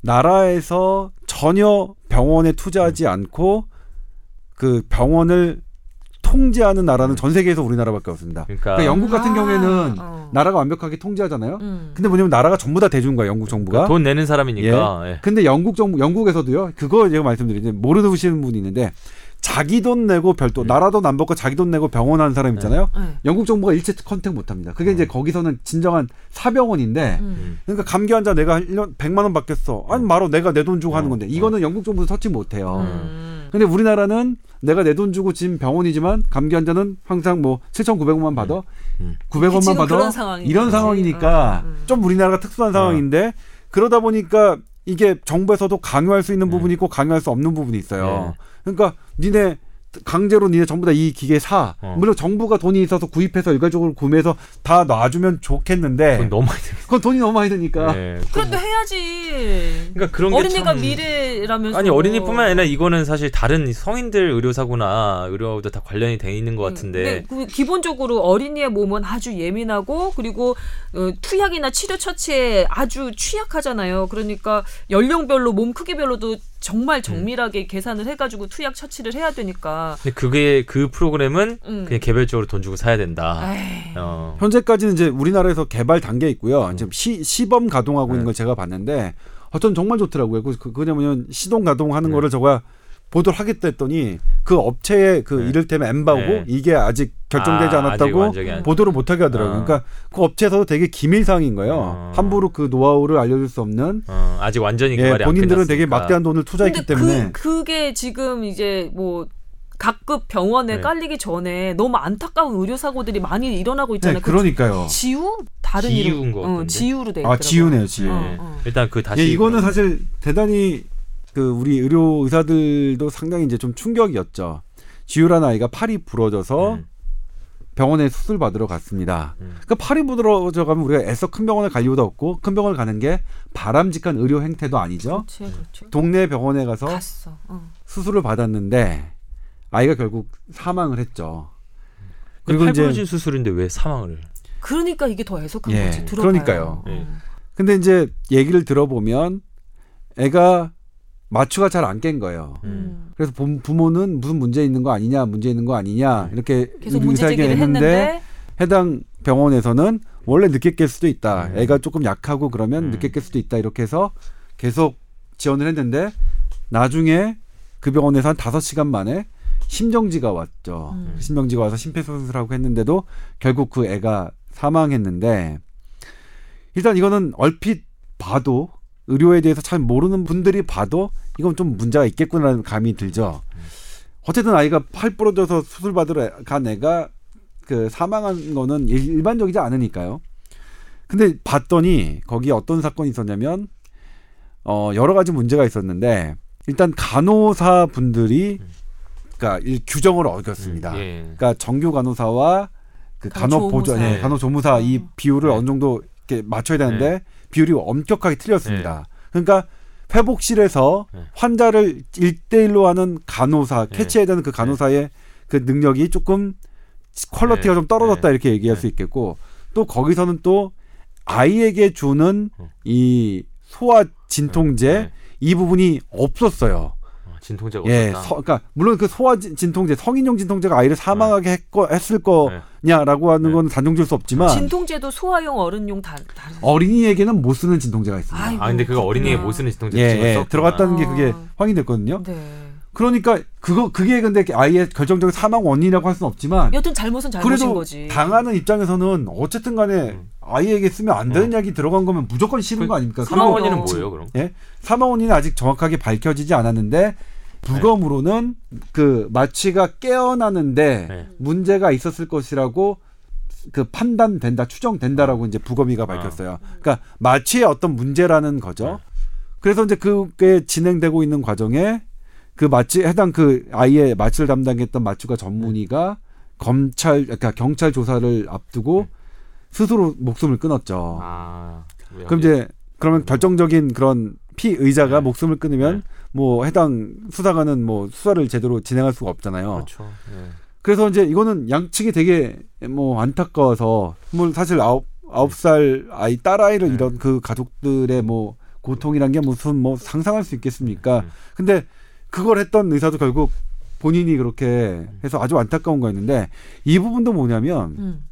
나라에서 전혀 병원에 투자하지 않고 그 병원을 통제하는 나라는 전 세계에서 우리나라밖에 없습니다. 그러니까, 그러니까 영국 같은 아, 경우에는 어. 나라가 완벽하게 통제하잖아요. 음. 근데 뭐냐면 나라가 전부 다 대주는 거야 영국 정부가. 돈 내는 사람이니까 예. 근데 영국 정부 영국에서도요. 그거 제가 말씀드리는데 모르시는 분이 있는데 자기 돈 내고 별도 음. 나라 돈안 받고 자기 돈 내고 병원 하는 사람 있잖아요. 네. 영국 정부가 일체 컨택 못 합니다. 그게 이제 거기서는 진정한 사병원인데 음. 그러니까 감기 환자 내가 1년 100만 원 받겠어. 아니 말어 내가 내 돈 주고 하는 어, 건데 어. 이거는 영국 정부도 터치 못 해요. 음. 음. 근데 우리나라는 내가 내 돈 주고 지금 병원이지만 감기 환자는 항상 뭐 7,900원만 받아. 음. 900원만 지금 받아. 그런 이런. 상황이니까 음, 음. 좀 우리나라가 특수한 상황인데 그러다 보니까 이게 정부에서도 강요할 수 있는 부분이 있고 강요할 수 없는 부분이 있어요. 그러니까 니네 강제로 니네 전부 다 이 기계 사. 어. 물론 정부가 돈이 있어서 구입해서 일괄적으로 구매해서 다 놔주면 좋겠는데 돈 너무 많이 들어. 그건 돈이 너무 많이 드니까. 네. 그래도 해야지. 그러니까 그런 게 어린이가 참- 미래라면서. 아니 어린이뿐만 아니라 이거는 사실 다른 성인들 의료사고나 의료하고도 다 관련이 돼 있는 것 같은데 근데 그 기본적으로 어린이의 몸은 아주 예민하고 그리고 어, 투약이나 치료 처치에 아주 취약하잖아요. 그러니까 연령별로 몸 크기별로도 정말 정밀하게 계산을 해가지고 투약 처치를 해야 되니까. 근데 그게 그 프로그램은 음. 그냥 개별적으로 돈 주고 사야 된다. 에이. 어. 현재까지는 이제 우리나라에서 개발 단계에 있고요. 지금 시, 시범 가동하고 있는 네. 걸 제가 봤는데 어떤 정말 좋더라고요. 그, 그, 그냐면 시동 가동하는 네. 거를 저가 보도를 하겠다 했더니 그 업체의 그 네. 이를테면 엠바고 네. 이게 아직 결정되지 아, 아직 않았다고 안- 보도를 못 하게 하더라고요. 어. 그러니까 그 업체에서도 되게 기밀 사항인 거예요. 어. 함부로 그 노하우를 알려줄 수 없는 어, 아직 완전히 예, 개발이 안 본인들은 되게 끝났으니까. 막대한 돈을 투자했기 근데 때문에 그, 그게 지금 이제 뭐 각급 병원에 네. 깔리기 전에 너무 안타까운 의료 사고들이 많이 일어나고 네, 있잖아요. 그 그러니까요. 지우 다른 지우인 이름 것 어, 같은데? 지우로 돼아 있더라고요. 지우네요, 지우. 어, 예. 어. 일단 그 다시 예, 이거는 사실 대단히 그 우리 의료 의사들도 상당히 이제 좀 충격이었죠. 지우라는 아이가 팔이 부러져서 음. 병원에 수술 받으러 갔습니다. 음. 그러니까 팔이 부러져 가면 우리가 애써 큰 병원을 갈 이유도 없고 큰 병원을 가는 게 바람직한 의료 행태도 아니죠. 그렇지, 그렇지. 동네 병원에 가서 갔어. 어. 수술을 받았는데 아이가 결국 사망을 했죠. 그리고 팔 이제 부러진 수술인데 왜 사망을? 그러니까 이게 더 애석한 예, 거지. 들어봐요. 그러니까요. 예. 어. 근데 이제 얘기를 들어보면 애가 마취가 잘 안 깬 거예요. 음. 그래서 부- 부모는 무슨 문제 있는 거 아니냐, 문제 있는 거 아니냐 이렇게 문제 제기를 의사에게 했는데 해당 병원에서는 원래 늦게 깰 수도 있다. 음. 애가 조금 약하고 그러면 음. 늦게 깰 수도 있다. 이렇게 해서 계속 지원을 했는데 나중에 그 병원에서 한 다섯 시간 만에 심정지가 왔죠. 음. 심정지가 와서 심폐소생술하고 했는데도 결국 그 애가 사망했는데 일단 이거는 얼핏 봐도 의료에 대해서 잘 모르는 분들이 봐도 이건 좀 문제가 있겠구나라는 감이 들죠. 어쨌든 아이가 팔 부러져서 수술 받으러 간 애가 그 사망한 거는 일- 일반적이지 않으니까요. 근데 봤더니 거기에 어떤 사건이 있었냐면 어 여러 가지 문제가 있었는데 일단 간호사 분들이 그러니까 이 규정을 어겼습니다. 음, 예. 그러니까 정규 간호사와 그 간호 보조 간호조무사. 예, 간호 조무사 이 어. 비율을 네. 어느 정도 이렇게 맞춰야 되는데 비율이 엄격하게 틀렸습니다. 그러니까 회복실에서 네. 환자를 일대일로 하는 간호사 네. 캐치해야 되는 그 간호사의 그 능력이 조금 퀄리티가 네. 좀 떨어졌다 네. 이렇게 얘기할 네. 수 있겠고 또 거기서는 또 아이에게 주는 어. 이 소아 진통제 네. 이 부분이 없었어요. 어, 진통제가 예, 없었다. 서, 그러니까 물론 그 소아 진- 진통제, 성인용 진통제가 아이를 사망하게 했거, 했을 거냐라고 하는 네. 건 단정질 수 없지만 진통제도 소아용, 어른용 다 다른. 어린이에게는 못 쓰는 진통제가 있습니다. 아이고, 아 근데 그거 어린이에. 못 쓰는 진통제 예, 예. 들어갔다는 게 아. 그게 확인됐거든요. 네. 그러니까 그거 그게 근데 아이의 결정적인 사망 원인이라고 할 수는 없지만 여튼 잘못은 잘못인 거지. 당하는 입장에서는 어쨌든 간에 음. 아이에게 쓰면 안 되는 어. 약이 들어간 거면 무조건 싫은 그 거 아닙니까? 사망 원인은. 뭐예요 그럼? 예? 사망 원인은 아직 정확하게 밝혀지지 않았는데 부검으로는 그 마취가 깨어나는데 네. 문제가 있었을 것이라고 그 판단된다, 추정된다라고 이제 부검이가 밝혔어요. 그러니까 마취의 어떤 문제라는 거죠. 네. 그래서 이제 그게 진행되고 있는 과정에 그 마취 해당 그 아이의 마취를 담당했던 마취가 전문의가 검찰 그러니까 경찰 조사를 앞두고 네. 스스로 목숨을 끊었죠. 아 그럼 이제 그러면 결정적인 그런 피의자가 네. 목숨을 끊으면 네. 뭐 해당 수사관은 뭐 수사를 제대로 진행할 수가 없잖아요. 그렇죠. 예. 그래서 이제 이거는 양측이 되게 뭐 안타까워서 뭐 사실 아홉 아홉 살 아이 딸 아이를 네. 이런 그 가족들의 뭐 고통이란 게 무슨 뭐 상상할 수 있겠습니까? 음. 근데 그걸 했던 의사도 결국 본인이 그렇게 해서 아주 안타까운 거였는데 이 부분도 뭐냐면 음.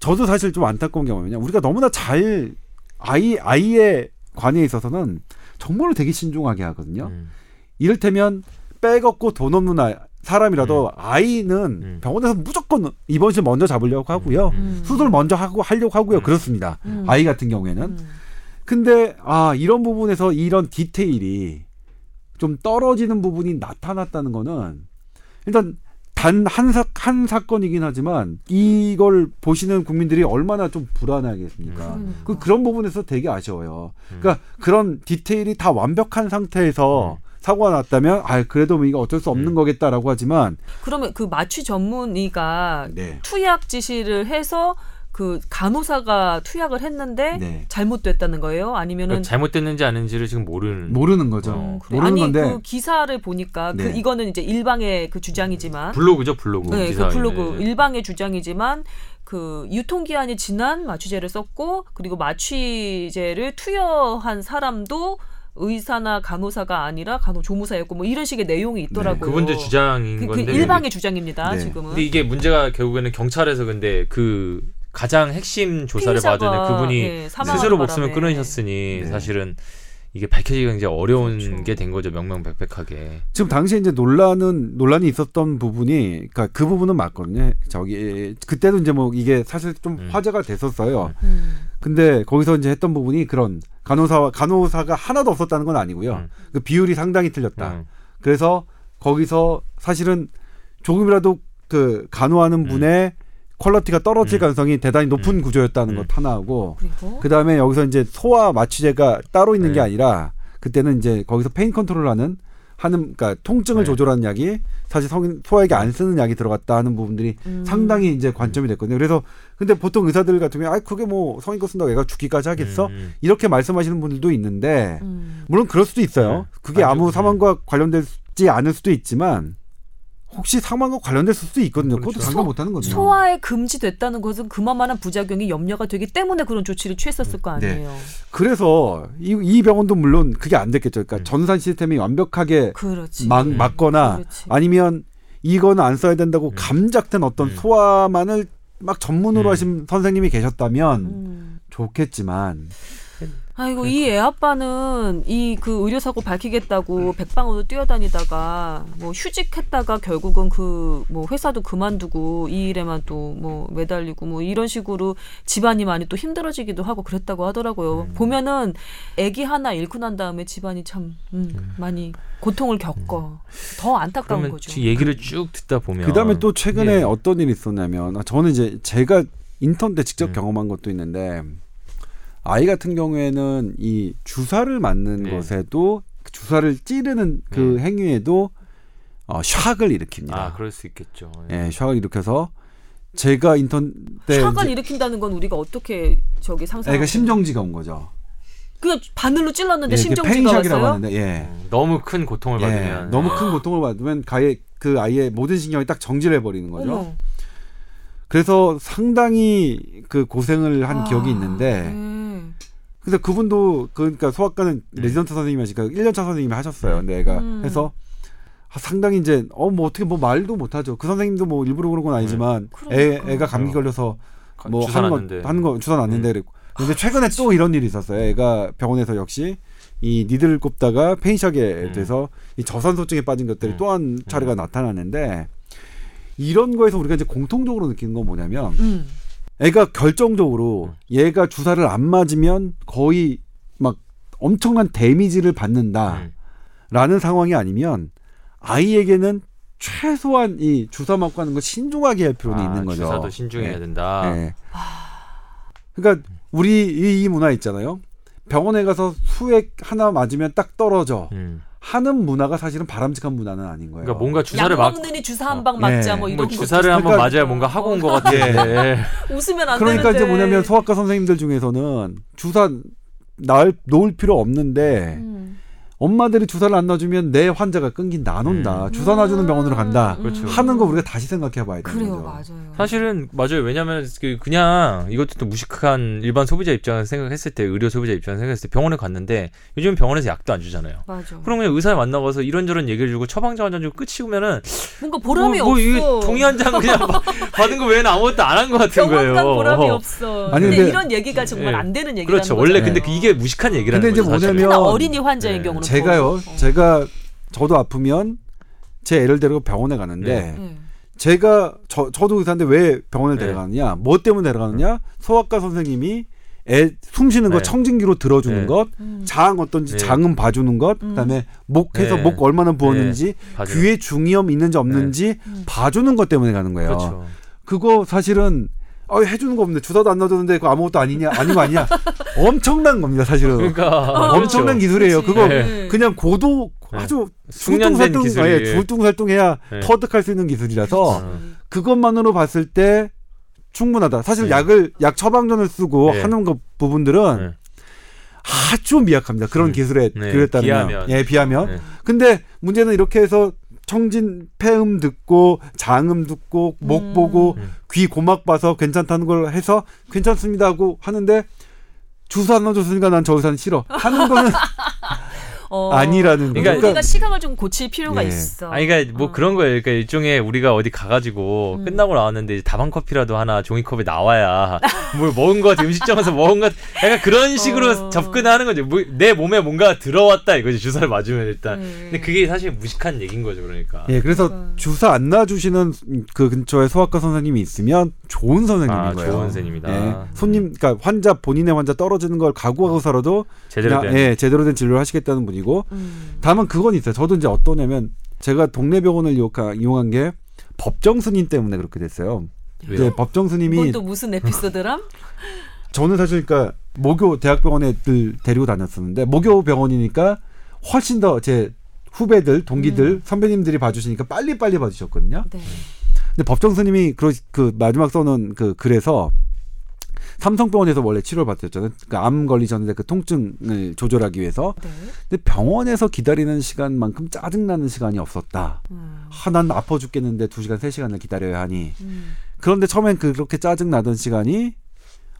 저도 사실 좀 안타까운 게 뭐냐면 우리가 너무나 잘 아이 아이의 관에 있어서는 정보를 되게 신중하게 하거든요. 음. 이를테면 빼갖고 돈 없는 아, 사람이라도 아이는 음. 병원에서 무조건 입원실 먼저 잡으려고 하고요. 음. 수술 먼저 하고 하려고 하고요. 음. 그렇습니다. 음. 아이 같은 경우에는. 음. 근데 아 이런 부분에서 이런 디테일이 좀 떨어지는 부분이 나타났다는 거는 일단 단한 사, 한 사건이긴 하지만 이걸 보시는 국민들이 얼마나 좀 불안하겠습니까? 음. 그 그런 부분에서 되게 아쉬워요. 그러니까 그런 디테일이 다 완벽한 상태에서 사고가 났다면 아 그래도 뭐 이거 어쩔 수 없는 음. 거겠다라고 하지만 그러면 그 마취 전문의가 네. 투약 지시를 해서 그 간호사가 투약을 했는데 네. 잘못됐다는 거예요? 아니면은 그러니까 잘못됐는지 아닌지를 지금 모르는. 모르는 거죠. 음, 그래. 모르는 아니 건데 그 기사를 보니까 그 네. 이거는 이제 일방의 그 주장이지만 블로그죠 블로그. 네, 그. 블로그 일방의 주장이지만 그 유통기한이 지난 마취제를 썼고 그리고 마취제를 투여한 사람도 의사나 간호사가 아니라 간호조무사였고 뭐 이런 식의 내용이 있더라고요. 그분들 주장인 그, 그 건데. 일방의 주장입니다. 네. 지금은. 근데 이게 문제가 결국에는 경찰에서 근데 그 가장 핵심 조사를 피의자가, 받은 그분이 예, 사망하는 스스로 목숨을 바람에. 끊으셨으니 네. 사실은 이게 밝혀지기가 굉장히 어려운 그렇죠. 게된 거죠 명명백백하게. 지금 당시에 이제 논란은 논란이 있었던 부분이 그러니까 그 부분은 맞거든요. 저기 그때도 이제 뭐 이게 사실 좀 음. 화제가 됐었어요. 음. 근데 거기서 이제 했던 부분이 그런 간호사와 간호사가 하나도 없었다는 건 아니고요. 음. 그 비율이 상당히 틀렸다. 음. 그래서 거기서 사실은 조금이라도 그 간호하는 분의 quality가 떨어질 음. 가능성이 대단히 높은 음. 구조였다는 음. 것 하나하고 그리고 그 다음에 여기서 이제 소아 마취제가 따로 있는 게 네. 아니라 그때는 이제 거기서 pain control하는 하는 그러니까 통증을 네. 조절하는 약이 사실 성, 소아에게 안 쓰는 약이 들어갔다 하는 부분들이 음. 상당히 이제 관점이 됐거든요. 그래서 근데 보통 의사들 같은 경우에 아 그게 뭐 성인 거 쓴다고 애가 죽기까지 하겠어? 음. 이렇게 말씀하시는 분들도 있는데 음. 물론 그럴 수도 있어요. 네. 그게 아주, 아무 사망과 관련되지 않을 수도 있지만 혹시 사망과 관련됐을 수도 있거든요. 그것도 그렇죠. 장담 못하는 거죠. 소아에 금지됐다는 것은 그만한 부작용이 염려가 되기 때문에 그런 조치를 취했었을 거 네. 아니에요. 그래서 이, 이 병원도 물론 그게 안 됐겠죠. 그러니까 음. 전산 시스템이 완벽하게 그렇지. 막, 음. 맞거나 그렇지. 아니면 이거는 안 써야 된다고 음. 감작된 어떤 음. 소아만을 막 전문으로 음. 하신 선생님이 계셨다면 음. 좋겠지만 아이고 이애 아빠는 이 그 의료 사고 밝히겠다고 백방으로 뛰어다니다가 뭐 휴직했다가 결국은 그 뭐 회사도 그만두고 이 일에만 또 뭐 매달리고 뭐 이런 식으로 집안이 많이 또 힘들어지기도 하고 그랬다고 하더라고요. 음. 보면은 아기 하나 잃고 난 다음에 집안이 참 음, 많이 고통을 겪어 더 안타까운 거죠. 지금 얘기를 쭉 듣다 보면 그다음에 또 최근에 예. 어떤 일이 있었냐면 아, 저는 이제 제가 인턴 때 직접 음. 경험한 것도 있는데 아이 같은 경우에는 이 주사를 맞는 네. 것에도 그 주사를 찌르는 그 네. 행위에도 어, 샥을 일으킵니다. 아 그럴 수 있겠죠. 예, shock을 일으켜서 제가 인턴 때 이제 일으킨다는 건 우리가 어떻게 저기 상상? 애가 심정지가 온 거죠. 그냥 바늘로 찔렀는데 예, 심정지가 왔어요. 하는데 예. 음, 너무 큰 고통을 예, 받으면 너무 큰 고통을 받으면 가해 그 아이의 모든 신경이 딱 정지를 해버리는 거죠. 어머. 그래서 상당히 그 고생을 한 아, 기억이 있는데 네. 그래서 그분도 그- 그러니까 소아과는 음. 레지던트 선생님이 하시니까 1년차 선생님이 하셨어요. 근데 애가 음. 해서 아, 상당히 이제 어 뭐 어떻게 뭐 말도 못 하죠. 그 선생님도 뭐 일부러 그런 건 아니지만 애 그러니까. 애가 감기 걸려서 뭐 주사 하는 거. 하는 거 주사 놨는데 음. 그랬고. 근데 최근에 또 이런 일이 있었어요. 애가 병원에서 역시 이 니들을 꼽다가 페인샥에 음. 돼서 이 저산소증에 빠진 것들이 음. 또한 차례가 나타나는데 이런 거에서 우리가 이제 공통적으로 느끼는 건 뭐냐면 음. 애가 결정적으로 얘가 주사를 안 맞으면 거의 막 엄청난 데미지를 받는다라는 음. 상황이 아니면 아이에게는 최소한 이 주사 맞고 하는 거 신중하게 할 필요는 아, 있는 거죠. 주사도 신중해야 네. 된다. 네. 그러니까 우리 이, 이 문화 있잖아요. 병원에 가서 수액 하나 맞으면 딱 떨어져 음. 하는 문화가 사실은 바람직한 문화는 아닌 거예요. 그러니까 뭔가 약 주사를 막 먹느니 주사 한 방 맞자 네. 뭐 이런 뭐거 주사를 한번 그러니까- 맞아야 뭔가 하고 온 것 같은데. 웃으면 안 그러니까 되는데. 이제 뭐냐면 소아과 선생님들 중에서는 주사 날 놓을 필요 없는데 음. 엄마들이 주사를 안 놔주면 내 환자가 끊긴다 안 온다 음. 주사 놔주는 병원으로 간다 음. 그렇죠. 하는 거 우리가 다시 생각해 봐야 되는 그래요, 거죠. 맞아요. 사실은 맞아요. 왜냐하면 그 그냥 이것도 또 무식한 일반 소비자 입장에서 생각했을 때 의료 소비자 입장에서 생각했을 때 병원에 갔는데 요즘 병원에서 약도 안 주잖아요. 맞아. 그럼 그냥 의사를 만나가서 이런저런 얘기를 주고 처방전 한장 주고 끝이면은 뭔가 보람이 뭐, 뭐 없어. 종이 한장 그냥 받- 받은 거 외에는 아무것도 안 한 것 같은 거예요. 간 보람이 없어. 아니, 근데, 근데- 이런 얘기가 정말 예. 안 되는 얘기라는 그렇죠. 거잖아요. 원래 근데 그 이게 무식한 얘기라는 근데 이제 거죠. 뭐냐면- 특히나 어린이 환자의 네. 경우는 제가요 더. 어. 제가 저도 아프면 제 애를 데리고 병원에 가는데 네. 네. 제가 저 저도 의사인데 왜 병원을 네. 데려가느냐 뭐 때문에 데려가느냐 소아과 선생님이 애 숨 쉬는 거 네. 청진기로 들어주는 네. 것, 음. 장 어떤지 네. 장음 봐주는 것, 음. 그다음에 목해서 네. 목 얼마나 부었는지, 맞아요. 귀에 중이염 있는지 없는지 음. 봐주는 것 때문에 가는 거예요. 그렇죠. 그거 사실은 어, 해주는 거 없는데 주사도 안 놔줬는데 그거 아무것도 아니냐 아닌 거 아니냐 엄청난 겁니다 사실은 그러니까 엄청난 기술이에요 그치. 그거 네. 그냥 고도 네. 아주 기술이. 예, 줄뚱살뚱해야 네. 터득할 수 있는 기술이라서 어. 그것만으로 봤을 때 충분하다 사실 네. 약을 약 처방전을 쓰고 네. 하는 거 부분들은 네. 아주 미약합니다 그런 음. 기술에 네, 그랬다면 비하면. 예 비하면 네. 근데 문제는 이렇게 해서 청진 폐음 듣고 장음 듣고 목 음. 보고 음. 귀 고막 봐서 괜찮다는 걸 해서 괜찮습니다 하고 하는데 주사 안 넣어줬으니까 난 저 의사는 싫어 하는 거는 어. 아니라는 거. 그러니까 우리가 시각을 좀 고칠 필요가 예. 있어. 아니 그러니까 뭐 어. 그런 거예요. 그러니까 일종의 우리가 어디 가가지고 음. 끝나고 나왔는데 이제 다방 커피라도 하나 종이컵에 나와야 뭘 먹은 것 같아 음식점에서 먹은 것 같아. 약간 그런 식으로 어. 접근하는 거죠. 뭐, 내 몸에 뭔가 들어왔다 이거지 주사를 맞으면 일단. 음. 근데 그게 사실 무식한 얘기인 거죠. 그러니까. 예, 그래서 그러니까. 주사 안 놔주시는 그 근처에 소아과 선생님이 있으면 좋은 선생님인 아, 거예요. 좋은 선생님이다. 예, 손님, 그러니까 환자 본인의 환자 떨어지는 걸 각오하고서라도 제대로 그냥, 된. 예, 제대로 된 진료를 하시겠다는 분이 고 음. 다만 그건 있어요. 저도 이제 어떠냐면 제가 동네 병원을 이용한 게 법정 스님 때문에 그렇게 됐어요. 왜요? 이제 법정 스님이 또 무슨 에피소드람? 저는 사실 그러니까 모교 대학병원에 늘 데리고 다녔었는데 모교 병원이니까 훨씬 더 제 후배들, 동기들, 음. 선배님들이 봐주시니까 빨리 빨리 봐주셨거든요. 네. 근데 법정 스님이 그, 그 마지막 써놓은 그 글에서 삼성병원에서 원래 치료를 받았잖아요. 그러니까 암 걸리셨는데 그 통증을 조절하기 위해서. 네. 근데 병원에서 기다리는 시간만큼 짜증나는 시간이 없었다. 음. 하, 난 아파 죽겠는데 두 시간, 세 시간을 기다려야 하니. 음. 그런데 처음엔 그렇게 짜증나던 시간이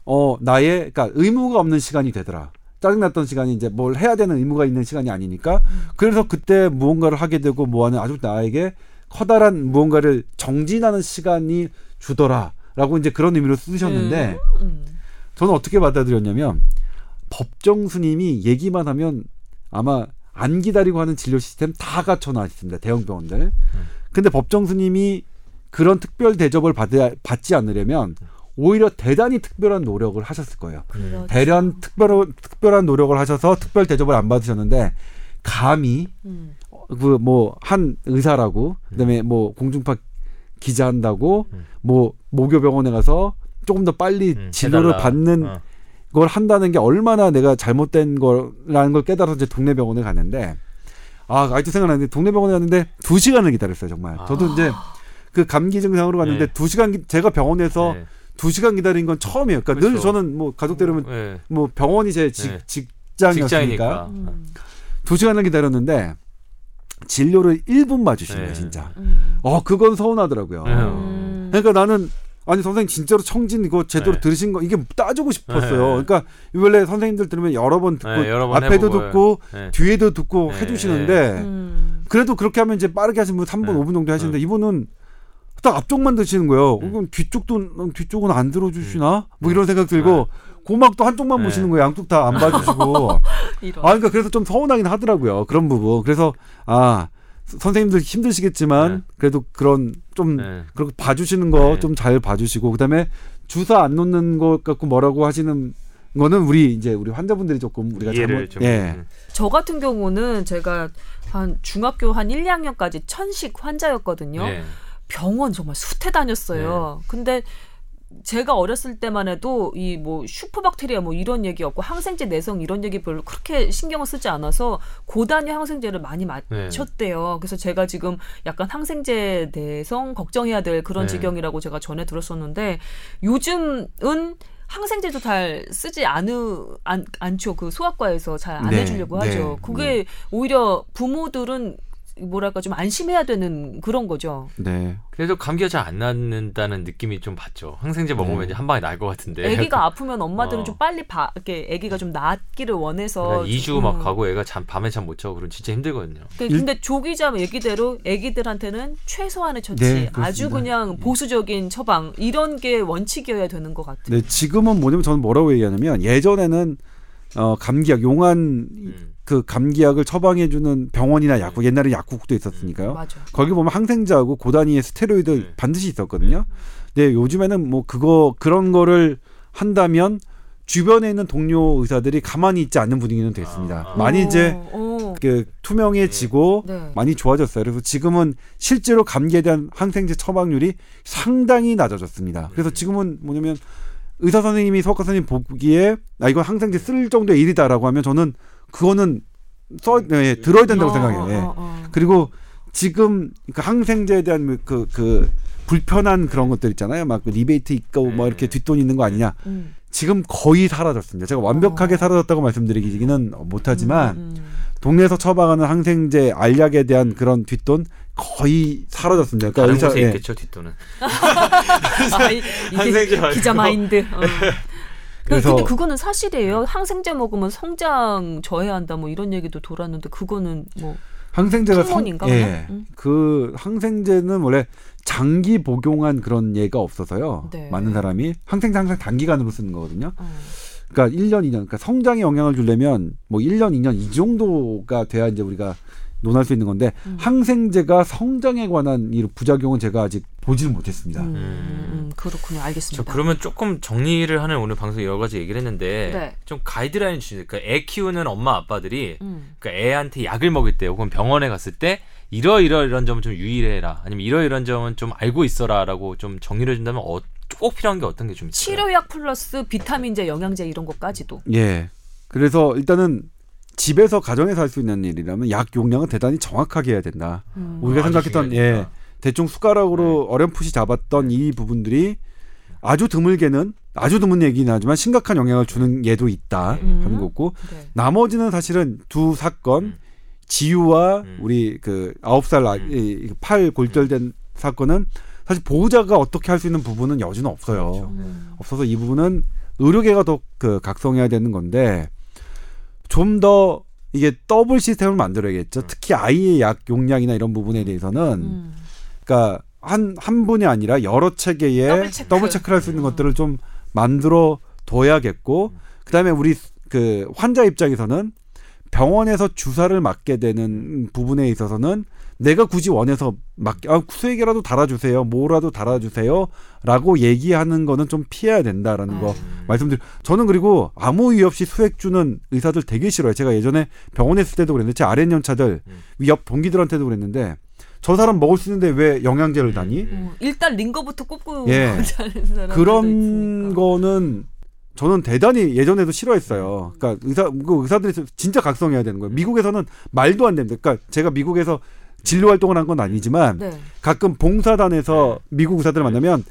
어 나의 그러니까 의무가 없는 시간이 되더라. 짜증났던 시간이 이제 뭘 해야 되는 의무가 있는 시간이 아니니까 그래서 그때 무언가를 하게 되고 뭐하는 아주 나에게 커다란 무언가를 정진하는 시간이 주더라 라고 이제 그런 의미로 쓰셨는데 음. 저는 어떻게 받아들였냐면 법정 스님이 얘기만 하면 아마 안 기다리고 하는 진료 시스템 다 갖춰놔 있습니다 대형 병원들. 근데 법정 스님이 그런 특별 대접을 받아, 받지 않으려면 오히려 대단히 특별한 노력을 하셨을 거예요. 그렇죠. 대련 특별 특별한 노력을 하셔서 특별 대접을 안 받으셨는데 감히 음. 그뭐 한 의사라고 그다음에 뭐 공중파 기자 한다고 음. 뭐 모교병원에 가서 조금 더 빨리 음, 진료를 해달라. 받는 어. 걸 한다는 게 얼마나 내가 잘못된 거라는 걸 깨달아서 이제 동네 병원에 갔는데 아 아직도 생각나는데 동네 병원에 갔는데 두 시간을 기다렸어요 정말 아. 저도 이제 그 감기 증상으로 갔는데 네. 두 시간 기- 제가 병원에서 네. 두 시간 기다린 건 처음이에요 그러니까 늘 그렇죠. 저는 뭐 가족 데려면 네. 뭐 병원이 제 직, 네. 직장이었으니까 직장이니까. 음. 두 시간을 기다렸는데 진료를 1분 맞으신 거예요 네. 진짜 음. 어 그건 서운하더라고요 네. 음. 그러니까 나는 아니 선생님 진짜로 청진 이거 제대로 네. 들으신 거 이게 따지고 싶었어요. 네. 그러니까 원래 선생님들 들으면 여러 번 듣고 네, 여러 번 앞에도 해보고, 듣고 네. 뒤에도 듣고 네. 해주시는데 음. 그래도 그렇게 하면 이제 빠르게 하시면 3분 네. 5분 정도 하시는데 이분은 딱 앞쪽만 드시는 거예요. 네. 그럼 뒤쪽도 뒤쪽은 안 들어주시나 뭐 이런 생각 들고 고막도 한쪽만 네. 보시는 거예요. 양쪽 다 안 봐주시고 이런. 아 그러니까 그래서 좀 서운하긴 하더라고요. 그런 부분. 그래서 아 선생님들 힘드시겠지만 네. 그래도 그런 좀 네. 그렇게 봐주시는 거 네. 좀잘 봐주시고 그다음에 주사 안 놓는 것 갖고 뭐라고 하시는 거는 우리 이제 우리 환자분들이 조금 우리가 잘못 좀. 예 저 같은 경우는 제가 한 중학교 한 1, 2학년까지 천식 환자였거든요. 네. 병원 정말 숱해 다녔어요. 근데 제가 어렸을 때만 해도 이 뭐 슈퍼박테리아 뭐 이런 얘기 없고 항생제 내성 이런 얘기 별로 그렇게 신경을 쓰지 않아서 고단위 항생제를 많이 네. 맞췄대요. 그래서 제가 지금 약간 항생제 내성 걱정해야 될 그런 네. 지경이라고 제가 전에 들었었는데 요즘은 항생제도 잘 쓰지 않으 안, 않죠. 그 소아과에서 잘안 네, 해주려고 네, 하죠. 그게 오히려 부모들은 뭐랄까 좀 안심해야 되는 그런 거죠. 네. 그래도 감기가 잘 안 낫는다는 느낌이 좀 받죠. 항생제 먹으면 네. 이제 한 방에 날 것 같은데. 아기가 아프면 엄마들은 어. 좀 빨리 바, 이렇게 아기가 좀 낫기를 원해서 2주 막 음. 가고 애가 잠 밤에 잠 못 자고 그럼 진짜 힘들거든요. 그- 근데 조기자 얘기대로 아기들한테는 최소한의 처치, 네. 아주 그냥 보수적인 처방 이런 게 원칙이어야 되는 것 같아요. 네 지금은 뭐냐면 저는 뭐라고 얘기하냐면 예전에는 어 감기약 용한 음. 그 감기약을 처방해주는 병원이나 약국 옛날에 약국도 있었으니까요. 맞아. 거기 보면 항생제하고 고단위의 스테로이드 네. 반드시 있었거든요. 근데 요즘에는 뭐 그거 그런 거를 한다면 주변에 있는 동료 의사들이 가만히 있지 않는 분위기는 됐습니다. 아. 많이 이제 어, 그 투명해지고 네. 많이 좋아졌어요. 그래서 지금은 실제로 감기에 대한 항생제 처방률이 상당히 낮아졌습니다. 그래서 지금은 뭐냐면 의사 선생님이 소아과 선생님 보기에 아 이건 항생제 쓸 정도의 일이다라고 하면 저는 그거는 써 예, 들어야 된다고 어, 생각해요. 예. 어, 어. 그리고 지금 그 항생제에 대한 그그 불편한 그런 것들 있잖아요. 막그 리베이트 있고 뭐 이렇게 뒷돈 있는 거 아니냐. 음. 지금 거의 사라졌습니다. 제가 완벽하게 어. 사라졌다고 말씀드리기는 못하지만 음, 음. 동네에서 처방하는 항생제 알약에 대한 그런 뒷돈 거의 사라졌습니다. 그러니까 곳에 예. 있겠죠 뒷돈은. 아, 이- 항생제. 기자 마인드. 어. 그래서- 근데 그거는 사실이에요. 항생제 먹으면 성장 저해한다 뭐 이런 얘기도 돌았는데 그거는 뭐 항생제가 성- 성분인가 예. 그냥? 음. 그 항생제는 원래 장기 복용한 그런 예가 없어서요. 네. 많은 사람이 항생제 항상 단기간으로 쓰는 거거든요. 어. 그러니까 1년, 2년. 그러니까 성장에 영향을 주려면 뭐 1년, 2년 이 정도가 돼야 이제 우리가 논할 수 있는 건데 음. 항생제가 성장에 관한 이 부작용은 제가 아직 보지는 못했습니다. 음, 음, 그렇군요. 저 알겠습니다. 그러면 조금 정리를 하는 오늘 방송 여러 가지 얘기를 했는데 네. 좀 가이드라인 주시죠. 그러니까 애 키우는 엄마 아빠들이 음. 그러니까 애한테 약을 먹일 때 혹은 병원에 갔을 때 이러 이러 이런 점은 좀 유의해라 아니면 이러 이런 점은 좀 알고 있어라라고 좀 정리를 해준다면 어, 꼭 필요한 게 어떤 게 좀 있어요? 치료약 플러스 비타민제, 영양제 이런 것까지도. 예. 그래서 일단은 집에서 가정에서 할 수 있는 일이라면 약 용량은 대단히 정확하게 해야 된다. 음. 우리가 아주 생각했던 예. 대충 숟가락으로 어렴풋이 잡았던 이 부분들이 아주 드물게는 아주 드문 얘기는 하지만 심각한 영향을 주는 예도 있다 음. 하는 거고 네. 나머지는 사실은 두 사건 음. 지유와 음. 우리 그 아홉 살 아- 음. 골절된 사건은 사실 보호자가 어떻게 할 수 있는 부분은 여지는 없어요. 그렇죠. 음. 없어서 이 부분은 의료계가 더 그 각성해야 되는 건데 좀 더 이게 double system을 만들어야겠죠. 특히 아이의 약 용량이나 이런 부분에 대해서는 음. 그러니까 한 한 분이 아니라 여러 체계에 double check. double check를 할 수 있는 음. 것들을 좀 만들어 둬야겠고 그 다음에 우리 그 환자 입장에서는 병원에서 주사를 맞게 되는 부분에 있어서는 내가 굳이 원해서 막 아, 수액이라도 달아주세요, 뭐라도 달아주세요라고 얘기하는 거는 좀 피해야 된다라는 거 음. 말씀드려. 저는 그리고 아무 이유 없이 수액 주는 의사들 되게 싫어요. 제가 예전에 병원에 있을 때도 그랬는데 제 아랫연차들 음. 위옆 동기들한테도 그랬는데 저 사람 먹을 수 있는데 왜 영양제를 다니? 음. 음. 일단 링거부터 꼽고 예. 그런 있으니까. 거는 저는 대단히 예전에도 싫어했어요. 그러니까 의사 그 의사들이 진짜 각성해야 되는 거예요. 미국에서는 말도 안 됩니다. 그러니까 제가 미국에서 진료 활동을 한 건 아니지만 네. 가끔 봉사단에서 미국 의사들 만나면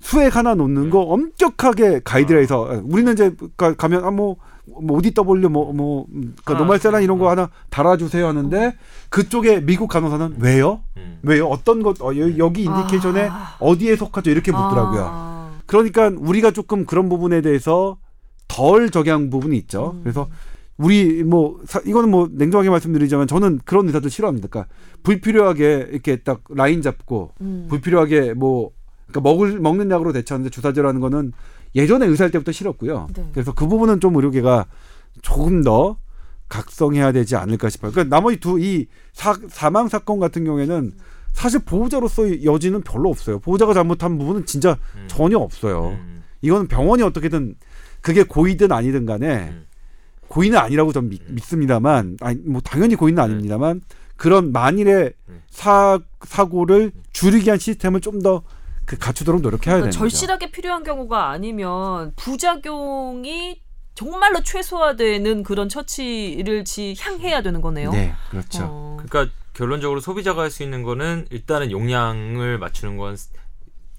수액 하나 놓는 거 엄격하게 가이드라인에서 우리는 이제 가, 가면 아뭐 뭐 ODW 뭐뭐 그 아, 노말세란 이런 거 음. 하나 달아주세요 하는데 그쪽에 미국 간호사는 왜요? 음. 왜요? 어떤 것 어, 여- 여기 인디케이션에 아. 어디에 속하죠? 이렇게 묻더라고요. 아. 그러니까 우리가 조금 그런 부분에 대해서 덜 적양 부분이 있죠. 음. 그래서 우리 뭐 사- 이거는 뭐 냉정하게 말씀드리자면 저는 그런 의사들 싫어합니다. 그러니까 불필요하게 이렇게 딱 라인 잡고 음. 불필요하게 뭐 그러니까 먹을 먹는 약으로 대처하는데 주사제라는 거는 예전에 의사일 때부터 싫었고요. 네. 그래서 그 부분은 좀 의료계가 조금 더 각성해야 되지 않을까 싶어요. 그러니까 나머지 두 이 사망 사건 같은 경우에는 사실 보호자로서의 여지는 별로 없어요. 보호자가 잘못한 부분은 진짜 음. 전혀 없어요. 음. 이거는 병원이 어떻게든 그게 고의든 아니든 간에 음. 고의는 아니라고 좀 믿, 믿습니다만 아니 뭐 당연히 고의는 아닙니다만 그런 만일의 음. 사 사고를 줄이기 위한 시스템을 좀더 그 갖추도록 노력해야 그러니까 되는 거죠. 절실하게 필요한 경우가 아니면 부작용이 정말로 최소화되는 그런 처치를 지 향해야 되는 거네요. 네, 그렇죠. 어. 그러니까 결론적으로 소비자가 할 수 있는 거는 일단은 용량을 맞추는 건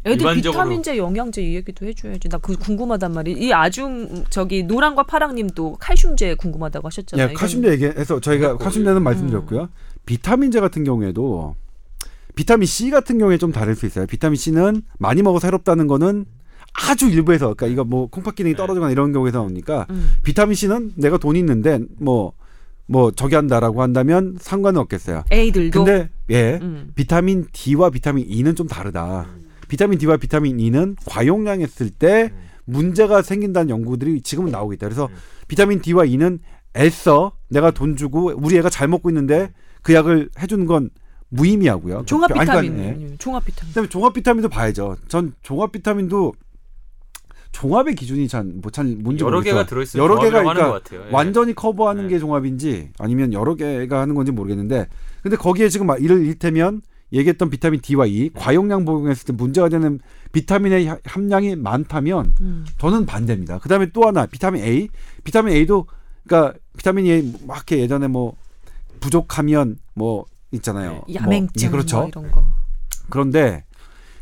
애들 일반적으로- 비타민제, 영양제 이 얘기도 해줘야지. 나 그 궁금하단 말이야. 이 아중 저기 노랑과 파랑님도 칼슘제 궁금하다고 하셨잖아요. 예, 칼슘제 얘기해서 저희가 칼슘제는 음. 말씀드렸고요. 비타민제 같은 경우에도 비타민 C 같은 경우에 좀 다를 수 있어요. 비타민 C는 많이 먹어서 해롭다는 거는 아주 일부에서 그러니까 이거 뭐 콩팥 기능이 네. 떨어지거나 이런 경우에서 나오니까 음. 비타민 C는 내가 돈 있는데 뭐뭐 저기 한다라고 한다면 상관은 없겠어요. 애들도. 근데 예. 음. 비타민 D와 비타민 E는 좀 다르다. 비타민 D와 비타민 E는 과용량 했을 때 음. 문제가 생긴다는 연구들이 지금은 나오고 있다. 그래서 음. 비타민 D와 E는 애써 내가 돈 주고 우리 애가 잘 먹고 있는데 그 약을 해주는 건 무의미하고요. 종합 아니, 비타민. 그러니까, 예. 음, 종합 비타민. 그다음에 종합 비타민도 봐야죠. 전 종합 비타민도 종합의 기준이 잘뭐잘 뭔지 여러 모르겠어요. 개가 들어있어요. 여러 개가 그러니까 것 같아요. 예. 완전히 커버하는 네. 게 종합인지 아니면 여러 개가 하는 건지 모르겠는데 근데 거기에 지금 막 이를 일테면 얘기했던 비타민 D와 E 과용량 복용했을 때 문제가 되는 비타민의 하- 함량이 많다면 음. 저는 반대입니다. 그다음에 또 하나 비타민 A, 비타민 A도 그러니까 비타민 A 막 이렇게 예전에 뭐 부족하면 뭐 있잖아요. 뭐, 야맹증 예, 그렇죠. 뭐 이런 거. 그런데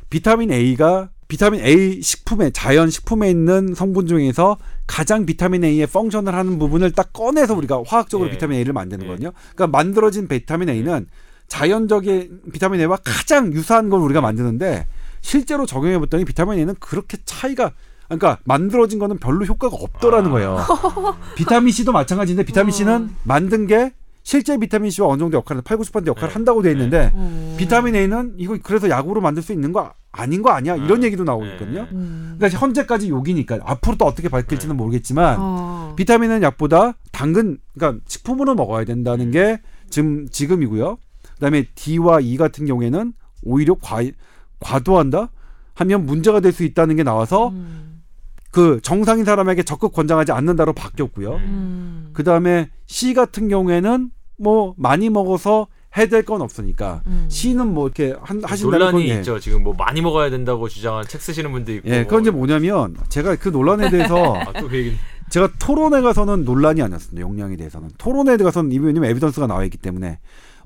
비타민 A가 비타민 A 식품에 자연 식품에 있는 성분 중에서 가장 비타민 A의 펑션을 하는 부분을 딱 꺼내서 우리가 화학적으로 예. 비타민 A를 만드는 예. 거거든요. 그러니까 만들어진 비타민 A는 자연적인 비타민 A와 가장 유사한 걸 우리가 만드는데 실제로 적용해 봤더니 비타민 A는 그렇게 차이가 그러니까 만들어진 거는 별로 효과가 없더라는 아. 거예요. 비타민 C도 마찬가지인데 비타민 C는 만든 게 실제 비타민 C와 어느 정도 역할을 8, 90% 역할을 네. 한다고 돼 있는데 음. 비타민 A는 이거 그래서 약으로 만들 수 있는 거 아닌 거 아니야? 이런 네. 얘기도 나오고 있거든요. 네. 음. 그러니까 현재까지 욕이니까 앞으로 또 어떻게 밝힐지는 모르겠지만 어. 비타민은 약보다 당근 그러니까 식품으로 먹어야 된다는 게 지금 지금이고요. 그다음에 D와 E 같은 경우에는 오히려 과 과도한다 하면 문제가 될 수 있다는 게 나와서 음. 그 정상인 사람에게 적극 권장하지 않는다로 바뀌었고요. 음. 그다음에 C 같은 경우에는 뭐 많이 먹어서 해될 건 없으니까 음. C는 뭐 이렇게 한, 하신다는 논란이 건 예. 있죠. 지금 뭐 많이 먹어야 된다고 주장한 책 쓰시는 분도 있고. 예, 그건 이제 뭐냐면 제가 그 논란에 대해서 아, 또그. 제가 토론회 가서는 논란이 아니었습니다. 용량에 대해서는 토론회 가서는 이미 왜냐면 에비던스가 나와 있기 때문에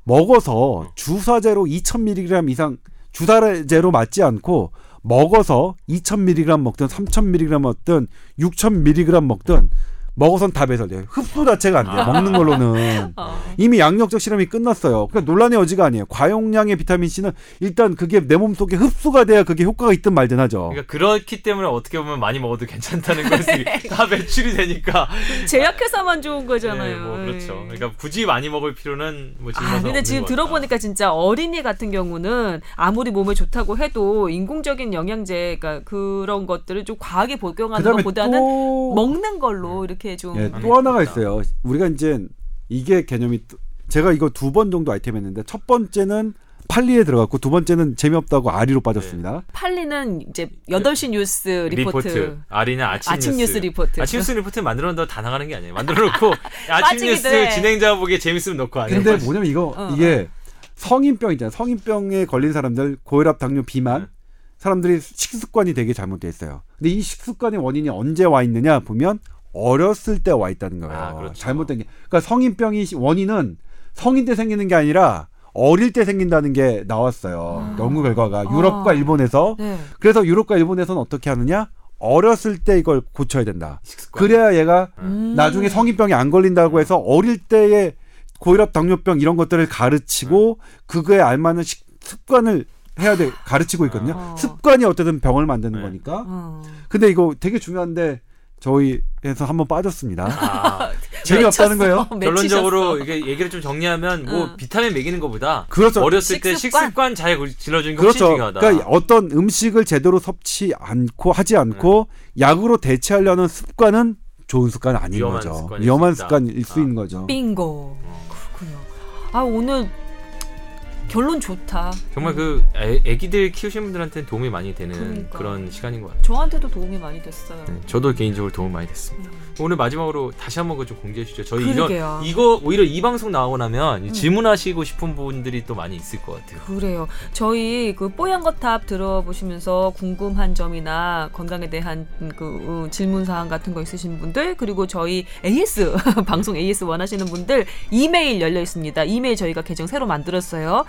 먹어서 주사제로 2,000mg 이상 주사제로 맞지 않고 먹어서 2,000mg 먹든 3,000mg 먹든 6,000mg 먹든 먹어선 다 배설돼요. 흡수 자체가 안 돼요. 먹는 걸로는 어. 이미 양력적 실험이 끝났어요. 그러니까 논란의 여지가 아니에요. 과용량의 비타민 C는 일단 그게 내 몸 속에 흡수가 돼야 그게 효과가 있든 말든 하죠. 그러니까 그렇기 때문에 어떻게 보면 많이 먹어도 괜찮다는 것이 다 매출이 되니까. 제약회사만 좋은 거잖아요. 네, 뭐 그렇죠. 예. 그러니까 굳이 많이 먹을 필요는 뭐 지금 아, 근데 없는 지금. 들어보니까 진짜 어린이 같은 경우는 아무리 몸에 좋다고 해도 인공적인 영양제, 그러니까 그런 것들을 좀 과하게 복용하는 것보다는 또 먹는 걸로 이렇게 좀 예, 안또 하나가. 있어요. 우리가 이제 이게 개념이 또- 제가 이거 두 번 정도 아이템 했는데 첫 번째는 팔리에 들어갔고 두 번째는 재미없다고 아리로 빠졌습니다. 팔리는 이제 8시 뉴스 리포트. 리포트. 아리는 아침, 아침 뉴스 리포트. 아침 뉴스 리포트 만들어 놓다 나가는 게 아니에요. 만들어 놓고 아침 뉴스 해. 진행자 보기에 재밌으면 넣고 안 해요. 근데 뭐냐면 이거 어, 이게 성인병 있잖아요. 성인병에 걸린 사람들 고혈압, 당뇨, 비만 네. 사람들이 식습관이 되게 잘못돼 있어요. 근데 이 식습관의 원인이 언제 와 있느냐 보면 어렸을 때 와 있다는 거예요. 아, 그렇죠. 잘못된 게. 그러니까 성인병이 시- 원인은 성인 때 생기는 게 아니라 어릴 때 생긴다는 게 나왔어요. 연구 결과가 유럽과 아. 일본에서 네. 그래서 유럽과 일본에서는 어떻게 하느냐? 어렸을 때 이걸 고쳐야 된다. 식습관. 그래야 얘가 음. 나중에 성인병이 안 걸린다고 해서 어릴 때의 고혈압, 당뇨병 이런 것들을 가르치고 그거에 알맞는 식, 습관을 해야 돼 가르치고 있거든요. 어. 습관이 어쨌든 병을 만드는 네. 거니까. 어. 근데 이거 되게 중요한데 저희에서 한번 빠졌습니다. 아, 재미없다는 거예요. 결론적으로 이게 얘기를 좀 정리하면 뭐 응. 비타민 먹이는 것보다 그렇죠. 어렸을 때 식습관. 식습관 잘 길러주는 게 훨씬 그렇죠. 중요하다. 그러니까 어떤 음식을 제대로 섭취 않고 하지 않고 약으로 대체하려는 습관은 좋은 습관 아닌 위험한 거죠. 습관일 위험한. 습관일 수 아. 있는 거죠. 빙고. 그렇군요. 아 오늘 결론 좋다. 정말 그 애, 애기들 키우시는 분들한테는 도움이 많이 되는 그러니까. 그런 시간인 것 같아요. 저한테도 도움이 많이 됐어요. 네, 저도 개인적으로 도움 많이 됐습니다. 오늘 마지막으로 다시 한번 그좀 공개해 주시죠. 저희 그러게요. 이거 이거 오히려 이 방송 나오고 나면 음. 질문하시고 싶은 분들이 또 많이 있을 것 같아요. 그래요. 저희 그 뽀얀 거탑 들어보시면서 궁금한 점이나 건강에 대한 그 어, 질문 사항 같은 거 있으신 분들 그리고 저희 AS 방송 AS 원하시는 분들 이메일 열려 있습니다. 이메일 저희가 계정 새로 만들었어요.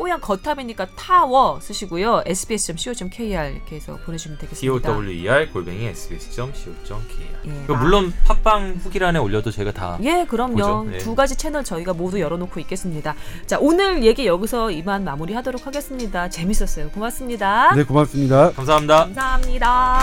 뽀얀 거탑이니까 타워 쓰시고요. sbs.co.kr 이렇게 해서 보내주시면 되겠습니다. tower 골뱅이 sbs.co.kr. 예, 그리고 물론 팟빵 후기란에 올려도 제가 다 예, 그럼요. 보죠. 네. 두 가지 채널 저희가 모두 열어놓고 있겠습니다. 자, 오늘 얘기 여기서 이만 마무리하도록 하겠습니다. 재밌었어요. 고맙습니다. 네, 고맙습니다. 감사합니다. 감사합니다.